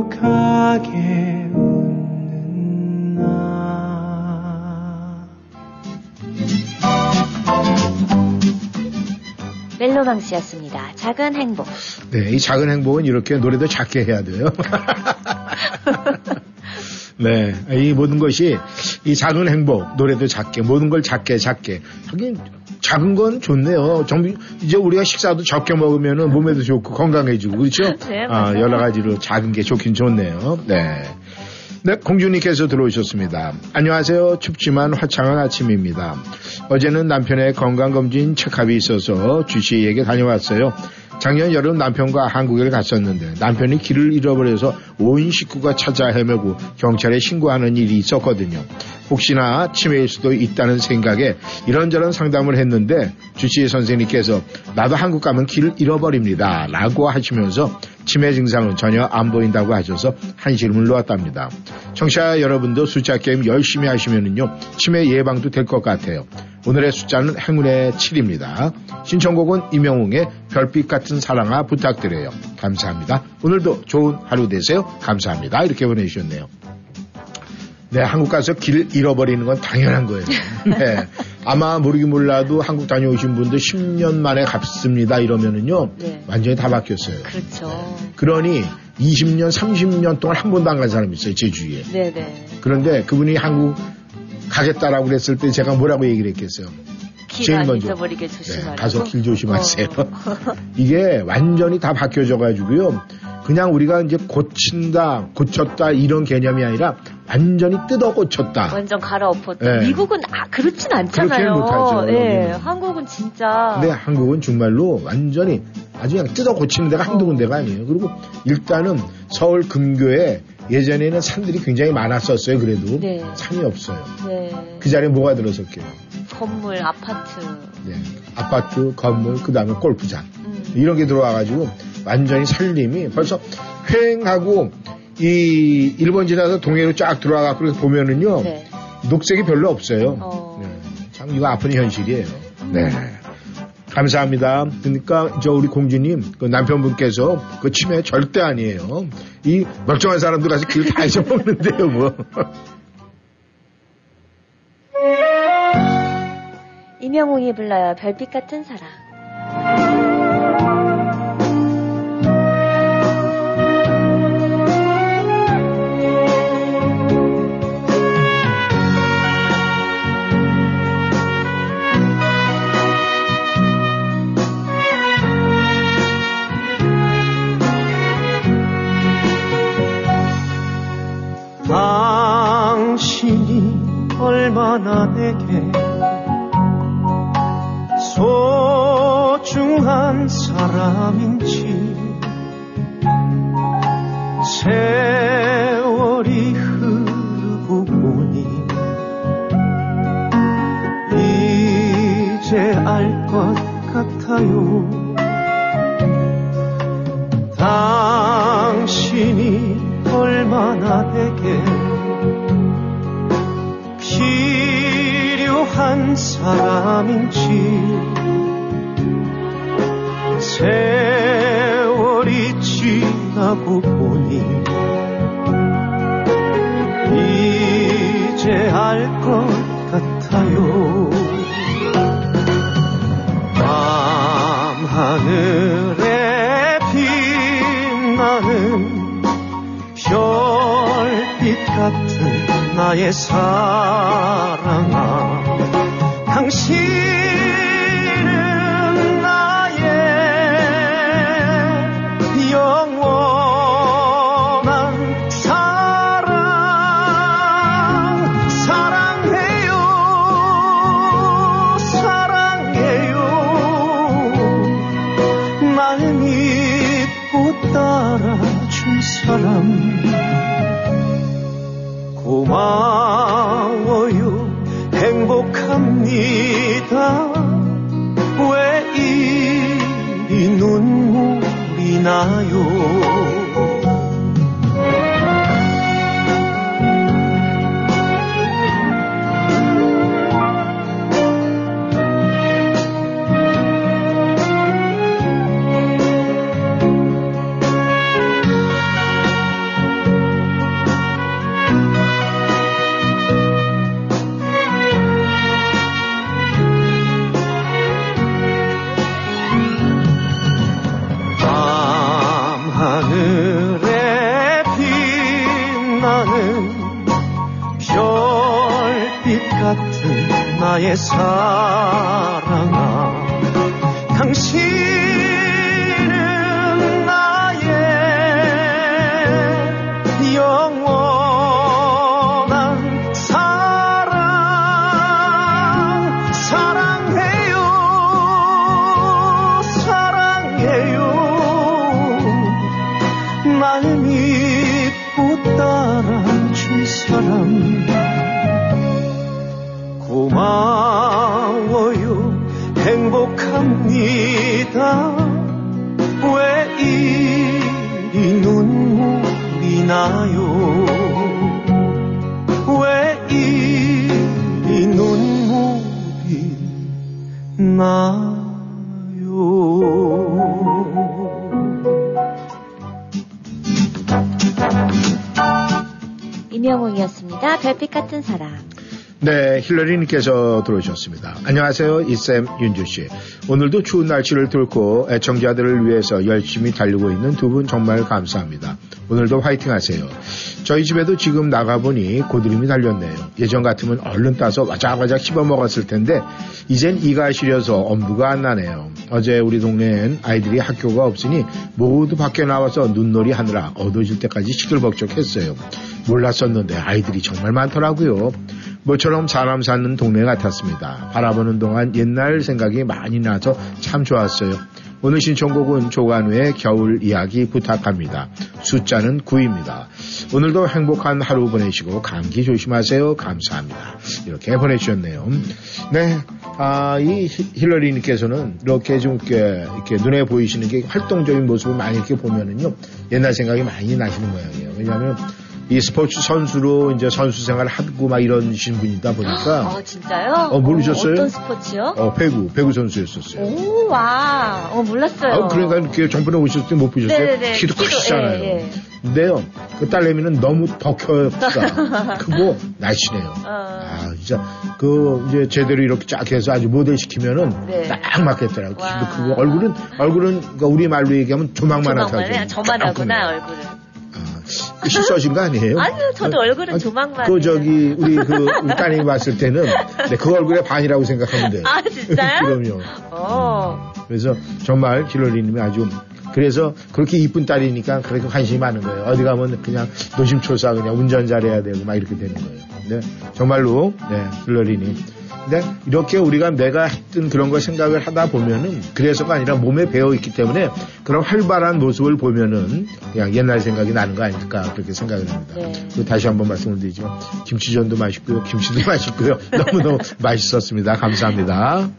행복하게 웃는 나 멜로망 씨였습니다. 작은 행복. 네, 이 작은 행복은 이렇게 노래도 작게 해야 돼요. 네, 이 모든 것이 이 작은 행복, 노래도 작게, 모든 걸 작게, 작게. 하긴 작은 건 좋네요. 정 이제 우리가 식사도 적게 먹으면 몸에도 좋고 건강해지고 그렇죠? 네, 아. 여러 가지로 작은 게 좋긴 좋네요. 네. 네, 공주님께서 들어오셨습니다. 안녕하세요. 춥지만 화창한 아침입니다. 어제는 남편의 건강검진 체크업이 있어서 주치의에게 다녀왔어요. 작년 여름 남편과 한국에 갔었는데 남편이 길을 잃어버려서 온 식구가 찾아 헤매고 경찰에 신고하는 일이 있었거든요. 혹시나 치매일 수도 있다는 생각에 이런저런 상담을 했는데 주치의 선생님께서 나도 한국 가면 길을 잃어버립니다. 라고 하시면서 치매 증상은 전혀 안 보인다고 하셔서 한시름을 놓았답니다. 청취자 여러분도 숫자 게임 열심히 하시면은요 치매 예방도 될 것 같아요. 오늘의 숫자는 행운의 7입니다. 신청곡은 이명웅의 별빛 같은 사랑아 부탁드려요. 감사합니다. 오늘도 좋은 하루 되세요. 감사합니다. 이렇게 보내주셨네요. 네, 한국 가서 길 잃어버리는 건 당연한 거예요. 네. 아마 모르긴 몰라도 한국 다녀오신 분들 10년 만에 갔습니다 이러면은요. 네. 완전히 다 바뀌었어요. 그렇죠. 그러니 20년, 30년 동안 한 번도 안 간 사람이 있어요, 제주에. 네네. 그런데 그분이 한국 가겠다라고 그랬을 때 제가 뭐라고 얘기를 했겠어요. 길 제일 안 먼저. 네. 가서 길 조심하세요. 어. 이게 완전히 다 바뀌어져 가지고요. 그냥 우리가 이제 고친다, 고쳤다 이런 개념이 아니라 완전히 뜯어 고쳤다. 완전 갈아엎었죠. 네. 미국은 아 그렇진 않잖아요. 그렇게는 못하죠, 예. 한국은 진짜 근데 한국은 정말로 완전히 아주 그냥 뜯어 고치는 데가 한두 군데가 아니에요. 그리고 일단은 서울 근교에 예전에는 산들이 굉장히 많았었어요. 그래도 네. 산이 없어요. 네, 그 자리에 뭐가 들어섰게요? 건물, 아파트. 네. 아파트, 건물, 그 다음에 골프장. 음. 이런 게 들어와가지고 완전히 살림이 벌써 횡하고 이 일본 지나서 동해로 쫙 들어와갖고 그래서 보면은요 네. 녹색이 별로 없어요. 어. 네. 참 이거 아픈 현실이에요. 네. 감사합니다. 그러니까 저 우리 공주님 그 남편분께서 그 치매 절대 아니에요. 이 멀쩡한 사람들 가서 길다 잊어먹는데요, 뭐. 이명웅이 불러요. 별빛 같은 사랑. 내게 소중한 사람인지 세월이 흐르고 보니 이제 알 것 같아요. 당신이 얼마나 내게 사람인지 세월이 지나고 보니 이제 알 것 같아요. 밤하늘에 빛나는 별빛 같은 나의 사랑 힐러리님께서 들어오셨습니다. 안녕하세요, 이쌤 윤주 씨. 오늘도 추운 날씨를 뚫고 애청자들을 위해서 열심히 달리고 있는 두 분 정말 감사합니다. 오늘도 화이팅 하세요. 저희 집에도 지금 나가보니 고드름이 달렸네요. 예전 같으면 얼른 따서 와작와작 씹어 먹었을 텐데, 이젠 이가 시려서 엄두가 안 나네요. 어제 우리 동네엔 아이들이 학교가 없으니 모두 밖에 나와서 눈놀이 하느라 어두워질 때까지 시끌벅적했어요. 몰랐었는데 아이들이 정말 많더라고요. 모처럼 사람 사는 동네 같았습니다. 바라보는 동안 옛날 생각이 많이 나서 참 좋았어요. 오늘 신청곡은 조관우의 겨울 이야기 부탁합니다. 숫자는 9입니다. 오늘도 행복한 하루 보내시고 감기 조심하세요. 감사합니다. 이렇게 보내주셨네요. 네, 아, 이 히- 힐러리님께서는 이렇게 좀 이렇게 눈에 보이시는 게 활동적인 모습을 많이 이렇게 보면은요 옛날 생각이 많이 나시는 모양이에요. 왜냐하면 이 스포츠 선수로 이제 선수 생활을 하고 막 이러신 분이다 보니까 어, 진짜요? 어, 모르셨어요? 어 떤 스포츠요? 어, 배구, 배구 선수였었어요. 오, 와. 어, 몰랐어요. 아, 그러니까 이렇게 전번에 오셨을 때 못 보셨어요? 네네네. 키도 키도, 크시잖아요. 예, 예. 근데요, 그 딸내미는 너무 더 커요. 크고, 날씬해요. 어, 아, 진짜, 그, 이제 제대로 이렇게 쫙 해서 아주 모델 시키면은 네. 딱 맞겠더라고요. 키도 와. 크고, 얼굴은, 얼굴은, 그러니까 우리 말로 얘기하면 조망만한 조망만해. 사진. 저만 하구나, 얼굴은. 그 실수하신 거 아니에요? 아니요, 저도 얼굴은 조망만 그. 저기 우리 그 우리 따님이 봤을 때는 네, 그 얼굴의 반이라고 생각하면 돼요. 아, 진짜요? 그럼요. 어. 그래서 정말 힐러리님이 아주 그래서 그렇게 이쁜 딸이니까 그렇게 관심이 많은 거예요. 어디 가면 그냥 노심초사 그냥 운전 잘해야 되고 막 이렇게 되는 거예요. 네, 정말로 네, 힐러리님. 근데 이렇게 우리가 내가 했던 그런 걸 생각을 하다 보면은 그래서가 아니라 몸에 배어 있기 때문에 그런 활발한 모습을 보면은 그냥 옛날 생각이 나는 거 아닐까 그렇게 생각을 합니다. 네. 다시 한번 말씀을 드리지만 김치전도 맛있고요, 김치도 맛있고요, 너무너무 맛있었습니다. 감사합니다.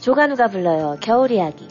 조간우가 불러요. 겨울 이야기.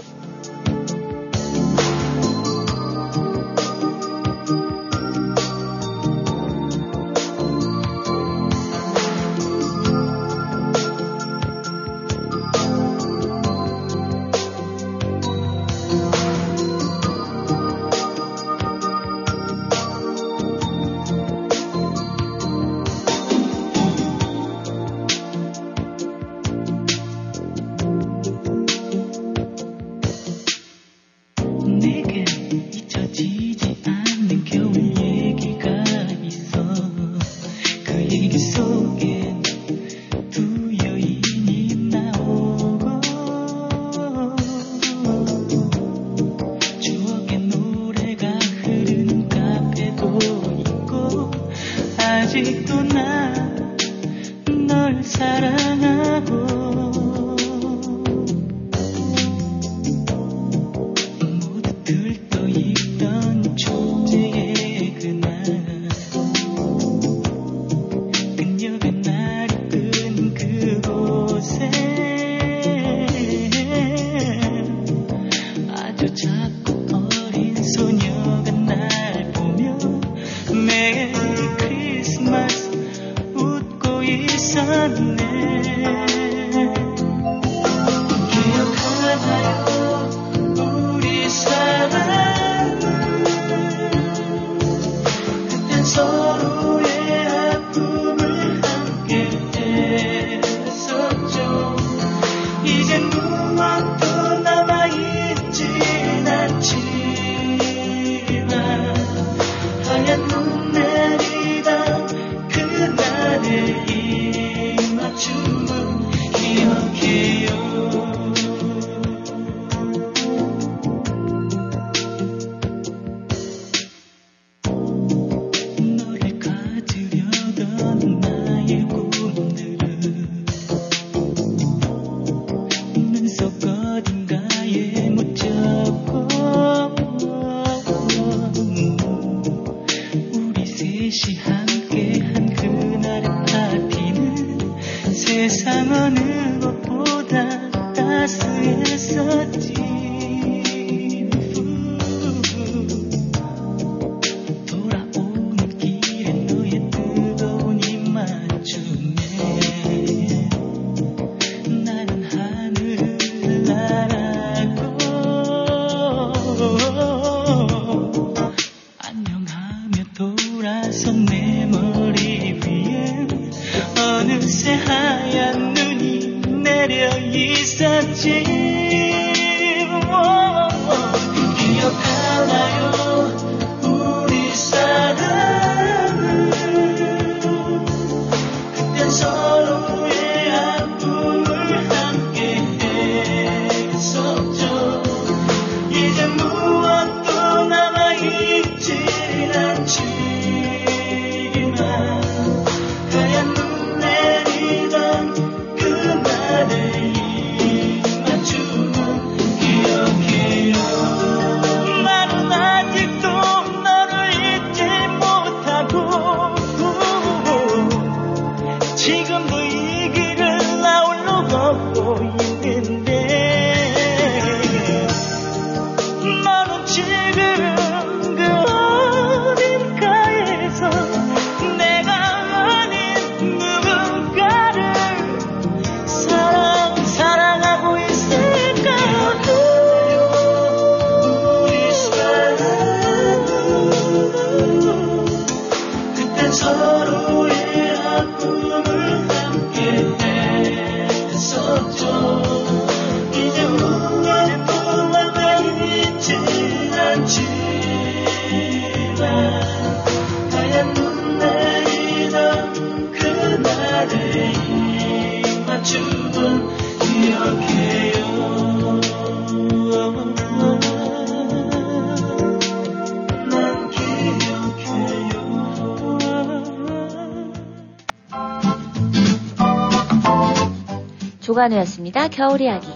조관우였습니다. 겨울 이야기.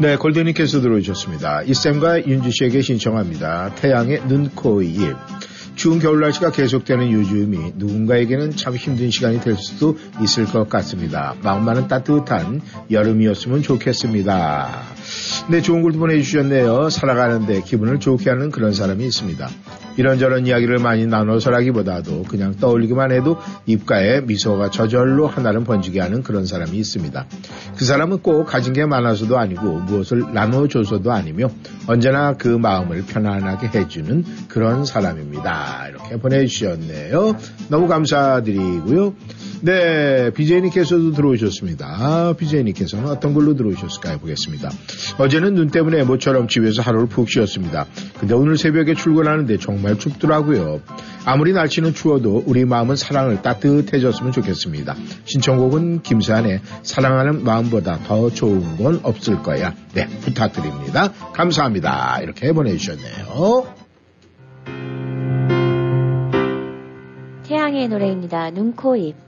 네, 골드님께서 들어오셨습니다. 이쌤과 윤주 씨에게 신청합니다. 태양의 눈, 코, 입. 추운 겨울 날씨가 계속되는 요즘이 누군가에게는 참 힘든 시간이 될 수도 있을 것 같습니다. 마음만은 따뜻한 여름이었으면 좋겠습니다. 네, 좋은 글도 보내주셨네요. 살아가는데 기분을 좋게 하는 그런 사람이 있습니다. 이런저런 이야기를 많이 나눠서라기보다도 그냥 떠올리기만 해도 입가에 미소가 저절로 하나를 번지게 하는 그런 사람이 있습니다. 그 사람은 꼭 가진 게 많아서도 아니고 무엇을 나눠줘서도 아니며 언제나 그 마음을 편안하게 해주는 그런 사람입니다. 이렇게 보내주셨네요. 너무 감사드리고요. 네, BJ님께서도 들어오셨습니다. BJ님께서는 어떤 걸로 들어오셨을까요? 보겠습니다. 어제는 눈 때문에 모처럼 집에서 하루를 푹 쉬었습니다. 근데 오늘 새벽에 출근하는데 정말 춥더라고요. 아무리 날씨는 추워도 우리 마음은 사랑을 따뜻해졌으면 좋겠습니다. 신청곡은 김세한의 사랑하는 마음보다 더 좋은 건 없을 거야. 네, 부탁드립니다. 감사합니다. 이렇게 보내주셨네요. 태양의 노래입니다. 눈, 코, 입.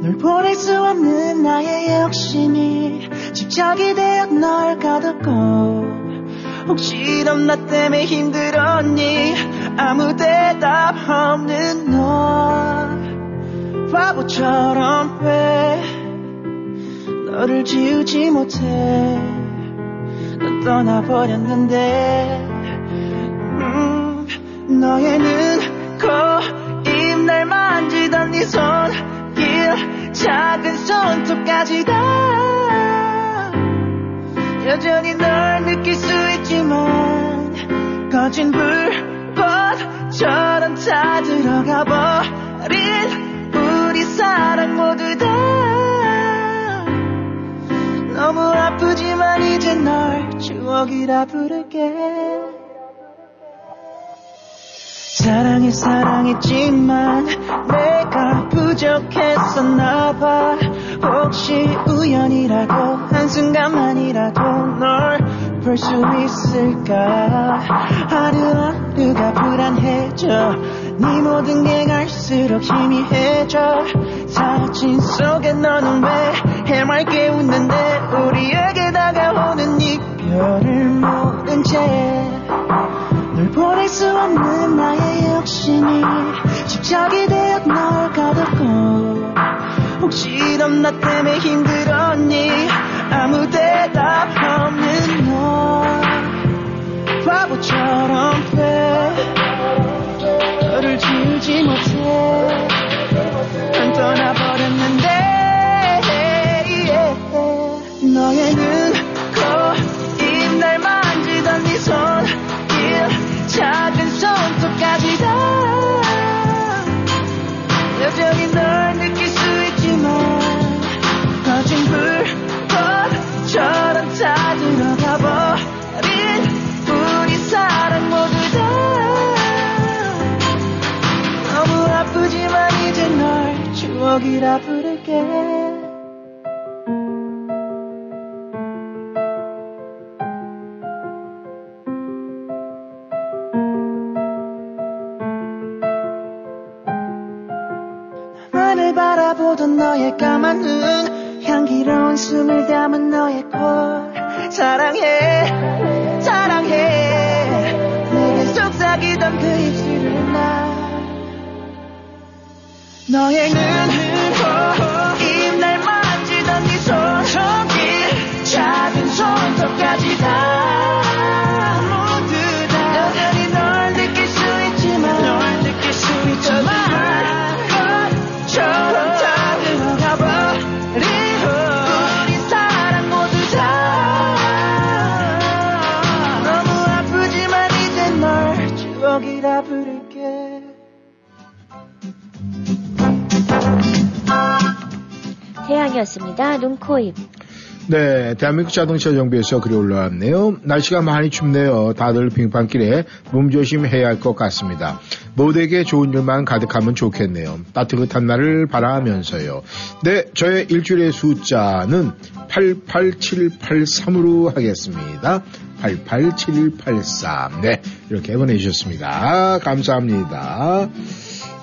널 보낼 수 없는 나의 욕심이 집착이 되어 널 가뒀고 혹시 넌 나 때문에 힘들었니? 아무 대답 없는 너 바보처럼 왜 너를 지우지 못해? 넌 떠나버렸는데. 음, 너의 눈, 코, 입 날 만지던 네손 길 작은 손톱까지 다. 여전히 널 느낄 수 있지만 거진 불꽃처럼 다 들어가 버린 우리 사랑 모두 다. 너무 아프지만 이제 널 추억이라 부를게 사랑해 사랑했지만 내가 부족했었나 봐. 혹시 우연이라도 한순간만이라도 널 볼 수 있을까? 하루하루가 불안해져 네 모든 게 갈수록 희미해져. 사진 속에 너는 왜 해맑게 웃는데 우리에게 다가오는 이별을 모른 채 널 보낼 수 없는 나의 욕심이 집착이 되어 널 가뒀고. 혹시 넌 나 때문에 힘들었니? 아무 대답 없는 너. 바보처럼 왜 너를 지우지 못해. 난 떠나버렸 추억이라 부를게. 나만을 바라보던 너의 까만 눈 향기로운 숨을 담은 너의 콜. 사랑해 사랑해. 내게 속삭이던 그 입술을 나 너의 눈, 태양이었습니다. 눈, 코, 입. 네, 대한민국 자동차 정비에서 글이 올라왔네요. 날씨가 많이 춥네요. 다들 빙판길에 몸조심해야 할 것 같습니다. 모두에게 좋은 일만 가득하면 좋겠네요. 따뜻한 날을 바라면서요. 네, 저의 일주일의 숫자는 88783으로 하겠습니다. 887183. 네, 이렇게 보내주셨습니다. 감사합니다.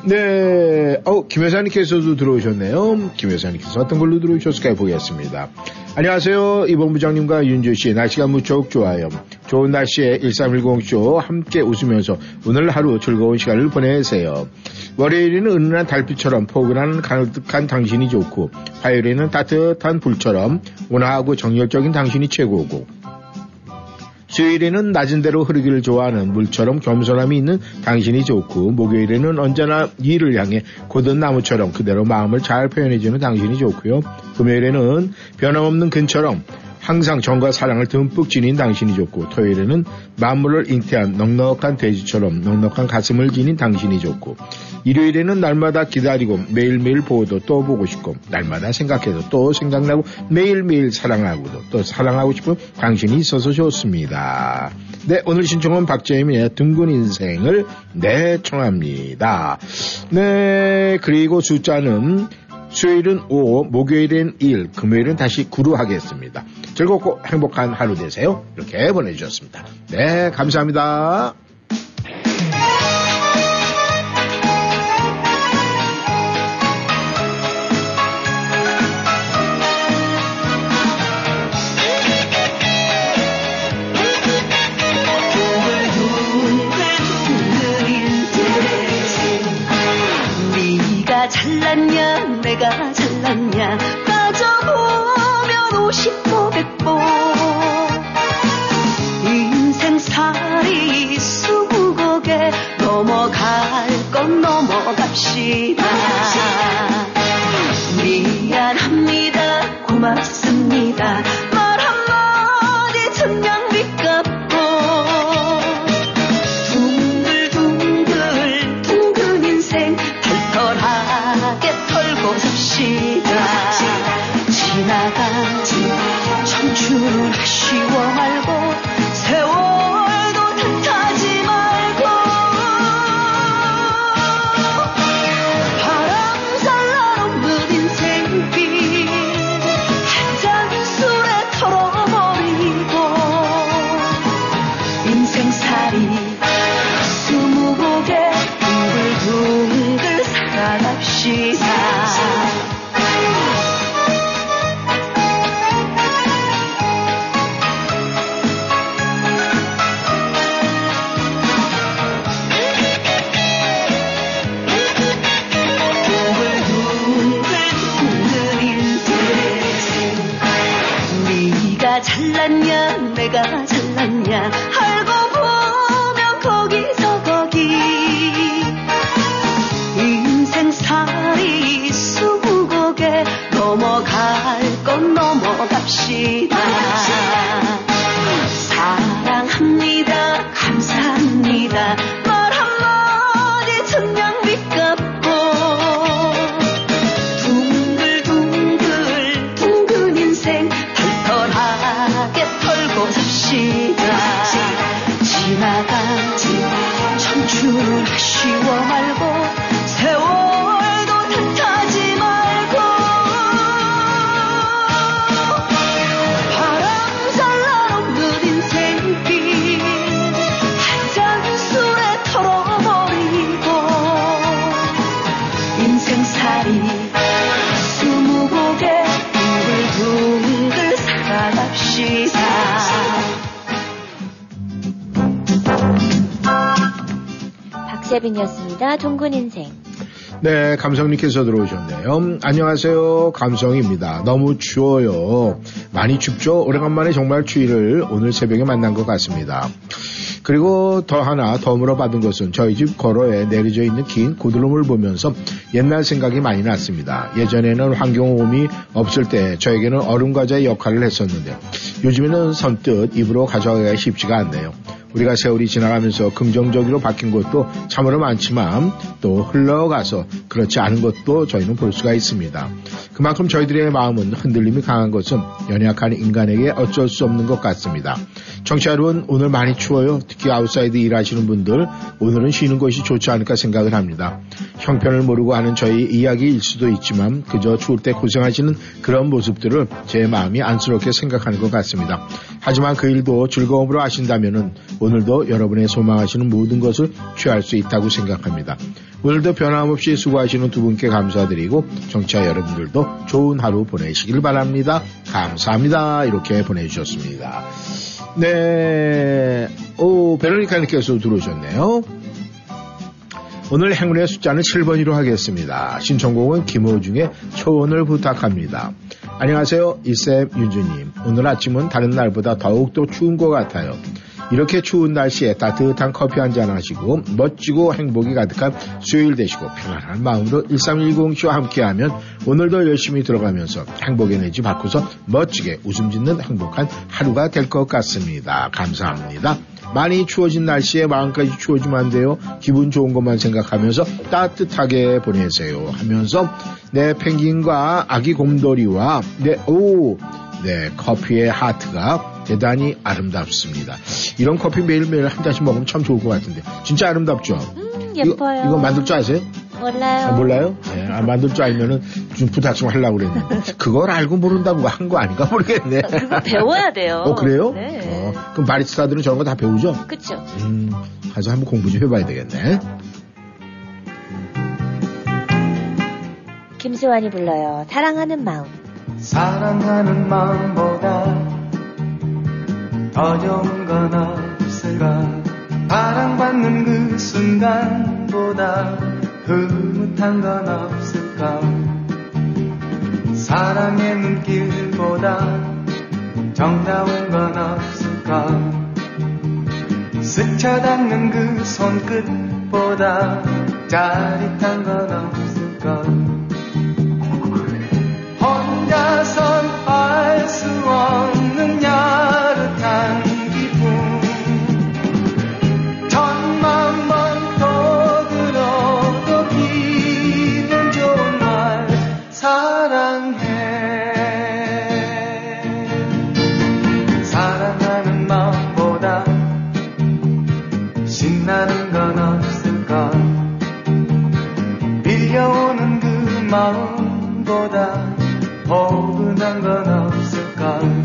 네, 어, 김 회사님께서도 들어오셨네요. 김 회사님께서 어떤 걸로 들어오셨을까요? 보겠습니다. 안녕하세요. 이본 부장님과 윤주 씨. 날씨가 무척 좋아요. 좋은 날씨에 1310쇼 함께 웃으면서 오늘 하루 즐거운 시간을 보내세요. 월요일에는 은은한 달빛처럼 포근한 가득한 당신이 좋고, 화요일에는 따뜻한 불처럼 온화하고 정열적인 당신이 최고고, 수요일에는 낮은 대로 흐르기를 좋아하는 물처럼 겸손함이 있는 당신이 좋고 목요일에는 언제나 일을 향해 고든 나무처럼 그대로 마음을 잘 표현해주는 당신이 좋고요. 금요일에는 변함없는 근처럼 항상 정과 사랑을 듬뿍 지닌 당신이 좋고 토요일에는 만물을 잉태한 넉넉한 돼지처럼 넉넉한 가슴을 지닌 당신이 좋고 일요일에는 날마다 기다리고 매일매일 보고도 또 보고 싶고 날마다 생각해도 또 생각나고 매일매일 사랑하고도 또 사랑하고 싶은 당신이 있어서 좋습니다. 네 오늘 신청은 박재민의 둥근 인생을 네 청합니다. 네 그리고 숫자는 수요일은 5, 목요일은 1, 금요일은 다시 9로 하겠습니다. 즐겁고 행복한 하루 되세요. 이렇게 보내주셨습니다. 네, 감사합니다. 감성님께서 들어오셨네요. 안녕하세요. 감성입니다. 너무 추워요. 많이 춥죠? 오래간만에 정말 추위를 오늘 새벽에 만난 것 같습니다. 그리고 더 하나 덤으로 받은 것은 저희 집 걸어에 내려져 있는 긴 고드름을 보면서 옛날 생각이 많이 났습니다. 예전에는 환경오염이 없을 때 저에게는 얼음과자의 역할을 했었는데 요즘에는 선뜻 입으로 가져가기가 쉽지가 않네요. 우리가 세월이 지나가면서 긍정적으로 바뀐 것도 참으로 많지만 또 흘러가서 그렇지 않은 것도 저희는 볼 수가 있습니다. 그만큼 저희들의 마음은 흔들림이 강한 것은 연약한 인간에게 어쩔 수 없는 것 같습니다. 청취자 여러분 오늘 많이 추워요. 특히 outside 일하시는 분들 오늘은 쉬는 것이 좋지 않을까 생각을 합니다. 형편을 모르고 하는 저희 이야기일 수도 있지만 그저 추울 때 고생하시는 그런 모습들을 제 마음이 안쓰럽게 생각하는 것 같습니다. 하지만 그 일도 즐거움으로 하신다면 오늘도 여러분의 소망하시는 모든 것을 취할 수 있다고 생각합니다. 오늘도 변함없이 수고하시는 두 분께 감사드리고 청취자 여러분들도 좋은 하루 보내시길 바랍니다. 감사합니다. 이렇게 보내주셨습니다. 네, 오 베로니카님께서 들어오셨네요. 오늘 행운의 숫자는 7번으로 하겠습니다. 신청곡은 김호중의 초원을 부탁합니다. 안녕하세요. 이쌤 윤주님. 오늘 아침은 다른 날보다 더욱더 추운 것 같아요. 이렇게 추운 날씨에 따뜻한 커피 한 잔 하시고 멋지고 행복이 가득한 수요일 되시고 편안한 마음으로 1310쇼와 함께하면 오늘도 열심히 들어가면서 행복 에너지 받고서 멋지게 웃음 짓는 행복한 하루가 될 것 같습니다. 감사합니다. 많이 추워진 날씨에 마음까지 추워지면 안 돼요. 기분 좋은 것만 생각하면서 따뜻하게 보내세요. 하면서 내 펭귄과 아기 곰돌이와 내, 오, 네, 커피의 하트가 대단히 아름답습니다. 이런 커피 매일매일 한 잔씩 먹으면 참 좋을 것 같은데. 진짜 아름답죠? 음, 이거, 예뻐요. 이거 만들 줄 아세요? 몰라요. 아, 몰라요? 네, 아, 만들 줄 알면은 좀 부탁 좀 하려고 그랬는데. 그걸 알고 모른다고 한 거 아닌가 모르겠네. 그거 배워야 돼요. 어, 그래요? 네. 어, 그럼 바리스타들은 저런 거 다 배우죠? 그쵸. 음, 가서 한번 공부 좀 해봐야 되겠네. 김수환이 불러요. 사랑하는 마음. 사랑하는 마음보다 더 좋은 건 없을까? 사랑받는 그 순간보다 흐뭇한 건 없을까? 사랑의 눈길보다 정다운 건 없을까? 스쳐 닿는 그 손끝보다 짜릿한 건 없을까? 혼자선 알 수 없는 야 릇한 기분. 천만 번 떠들어도 기분 좋은 말 사랑해. 사랑하는 마음보다 신나는 건 없을까? 밀려오는 그 마음보다 포근한 건 없을까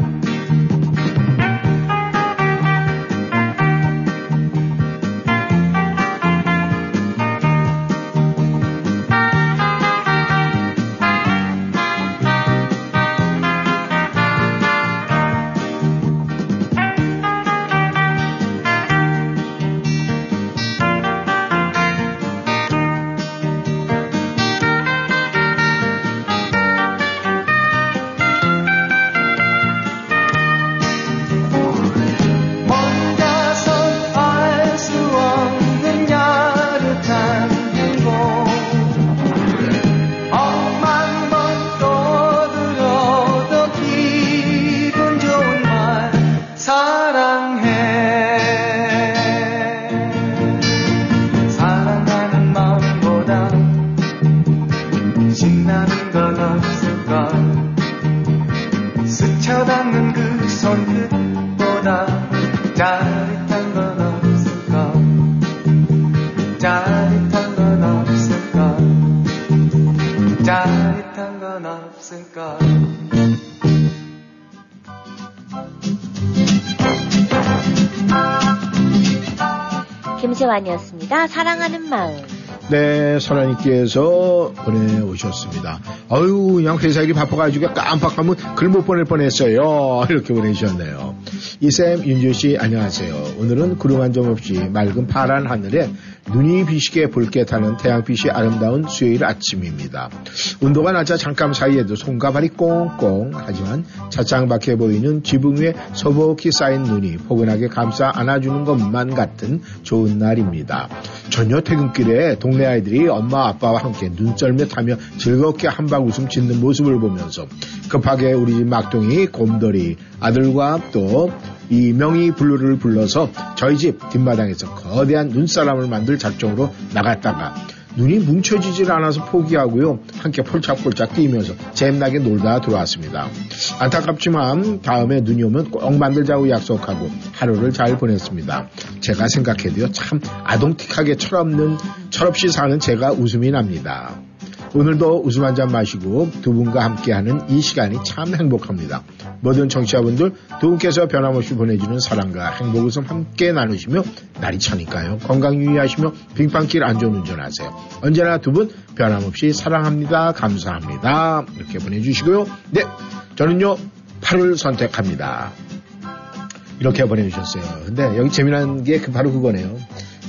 김세환이었습니다. 사랑하는 마음. 네, 선아님께서 보내오셨습니다. 아유, 그냥 회사 일이 바빠가지고 깜빡하면 글 못 보낼 뻔했어요. 이렇게 보내주셨네요. 이쌤, 윤주 씨, 안녕하세요. 오늘은 구름 한 점 없이 맑은 파란 하늘에 눈이 비시게 붉게 타는 태양빛이 아름다운 수요일 아침입니다. 온도가 낮아 잠깐 사이에도 손과 발이 꽁꽁 하지만 차창 밖에 보이는 지붕 위에 소복히 쌓인 눈이 포근하게 감싸 안아주는 것만 같은 좋은 날입니다. 저녁 퇴근길에 동네 아이들이 엄마 아빠와 함께 눈썰매 타며 즐겁게 한방 웃음 짓는 모습을 보면서 급하게 우리 집 막둥이 곰돌이 아들과 또이 명의 블루를 불러서 저희 집 뒷마당에서 거대한 눈사람을 만들 작정으로 나갔다가 눈이 뭉쳐지질 않아서 포기하고요. 함께 폴짝폴짝 뛰면서 잼나게 놀다 들어왔습니다. 안타깝지만 다음에 눈이 오면 꼭 만들자고 약속하고 하루를 잘 보냈습니다. 제가 생각해도요. 참 아동틱하게 철없는 철없이 사는 제가 웃음이 납니다. 오늘도 웃음 한 잔 마시고 두 분과 함께하는 이 시간이 참 행복합니다. 모든 청취자분들 두 분께서 변함없이 보내주는 사랑과 행복 웃음 함께 나누시며 날이 차니까요. 건강 유의하시며 빙판길 안전운전 하세요. 언제나 두 분 변함없이 사랑합니다. 감사합니다. 이렇게 보내주시고요. 네, 저는요 8을 선택합니다. 이렇게 보내주셨어요. 근데 여기 재미난 게 그- 바로 그거네요.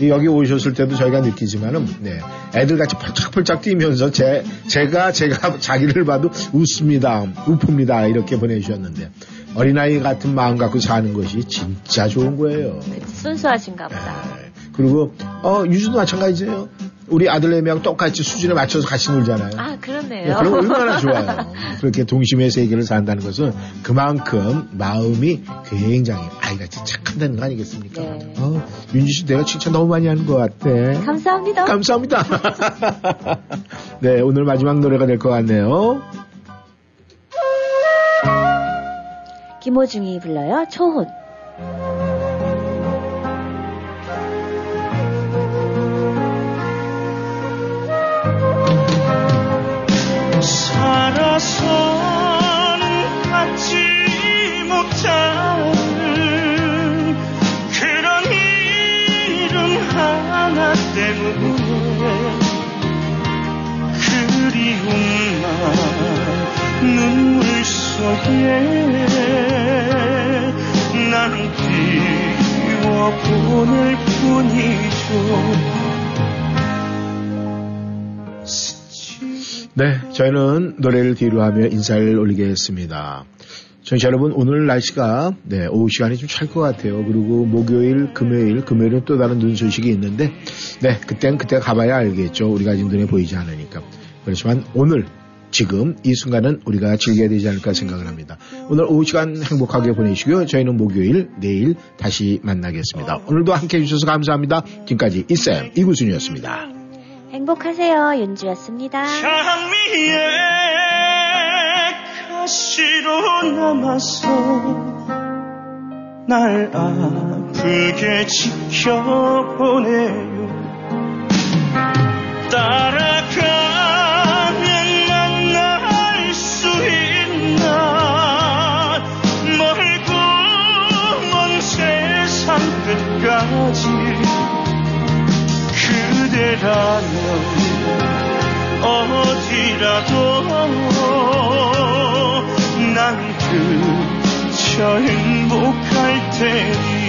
이 여기 오셨을 때도 저희가 느끼지만은, 네. 애들 같이 펄짝펄짝 뛰면서 제, 제가, 제가 자기를 봐도 웃습니다. 웃습니다. 이렇게 보내주셨는데. 어린아이 같은 마음 갖고 사는 것이 진짜 좋은 거예요. 순수하신가 보다. 네. 그리고, 어, 유주도 마찬가지예요. 우리 아들내미하고 똑같이 수준에 맞춰서 같이 놀잖아요. 아, 네, 그렇네요. 그럼 얼마나 좋아요. 그렇게 동심의 세계를 산다는 것은 그만큼 마음이 굉장히 아이같이 착한다는 거 아니겠습니까? 네. 어, 윤지 씨 내가 칭찬 너무 많이 하는 것 같아. 감사합니다. 감사합니다. 네, 오늘 마지막 노래가 될 것 같네요. 김호중이 불러요. 초혼. 노래를 뒤로 하며 인사를 올리겠습니다. 청취자 여러분, 오늘 날씨가, 네, 오후 시간이 좀 찰 것 같아요. 그리고 목요일, 금요일, 금요일은 또 다른 눈 소식이 있는데, 네, 그땐 그때 가봐야 알겠죠. 우리가 지금 눈에 보이지 않으니까. 그렇지만 오늘, 지금 이 순간은 우리가 즐겨야 되지 않을까 생각을 합니다. 오늘 오후 시간 행복하게 보내시고요. 저희는 목요일, 내일 다시 만나겠습니다. 오늘도 함께 해주셔서 감사합니다. 지금까지 이쌤 이구순이었습니다. 행복하세요. 윤주였습니다. 장미의 가시로 남아서 날 아프게 지켜보네요 따라가면 만날 수 있나 멀고 먼 세상 끝까지 그대라면 어디라도 난 그저 행복할 테니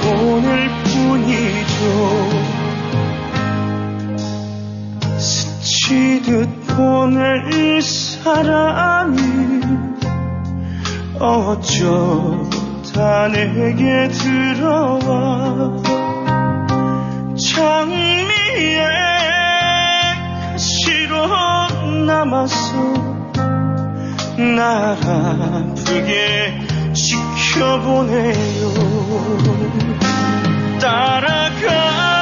보낼 뿐이죠. 스치듯 보낼 사람이 어쩌다 다 내게 들어와 장미의 가시로 남아서 날 아프게 지켜보네요 따라가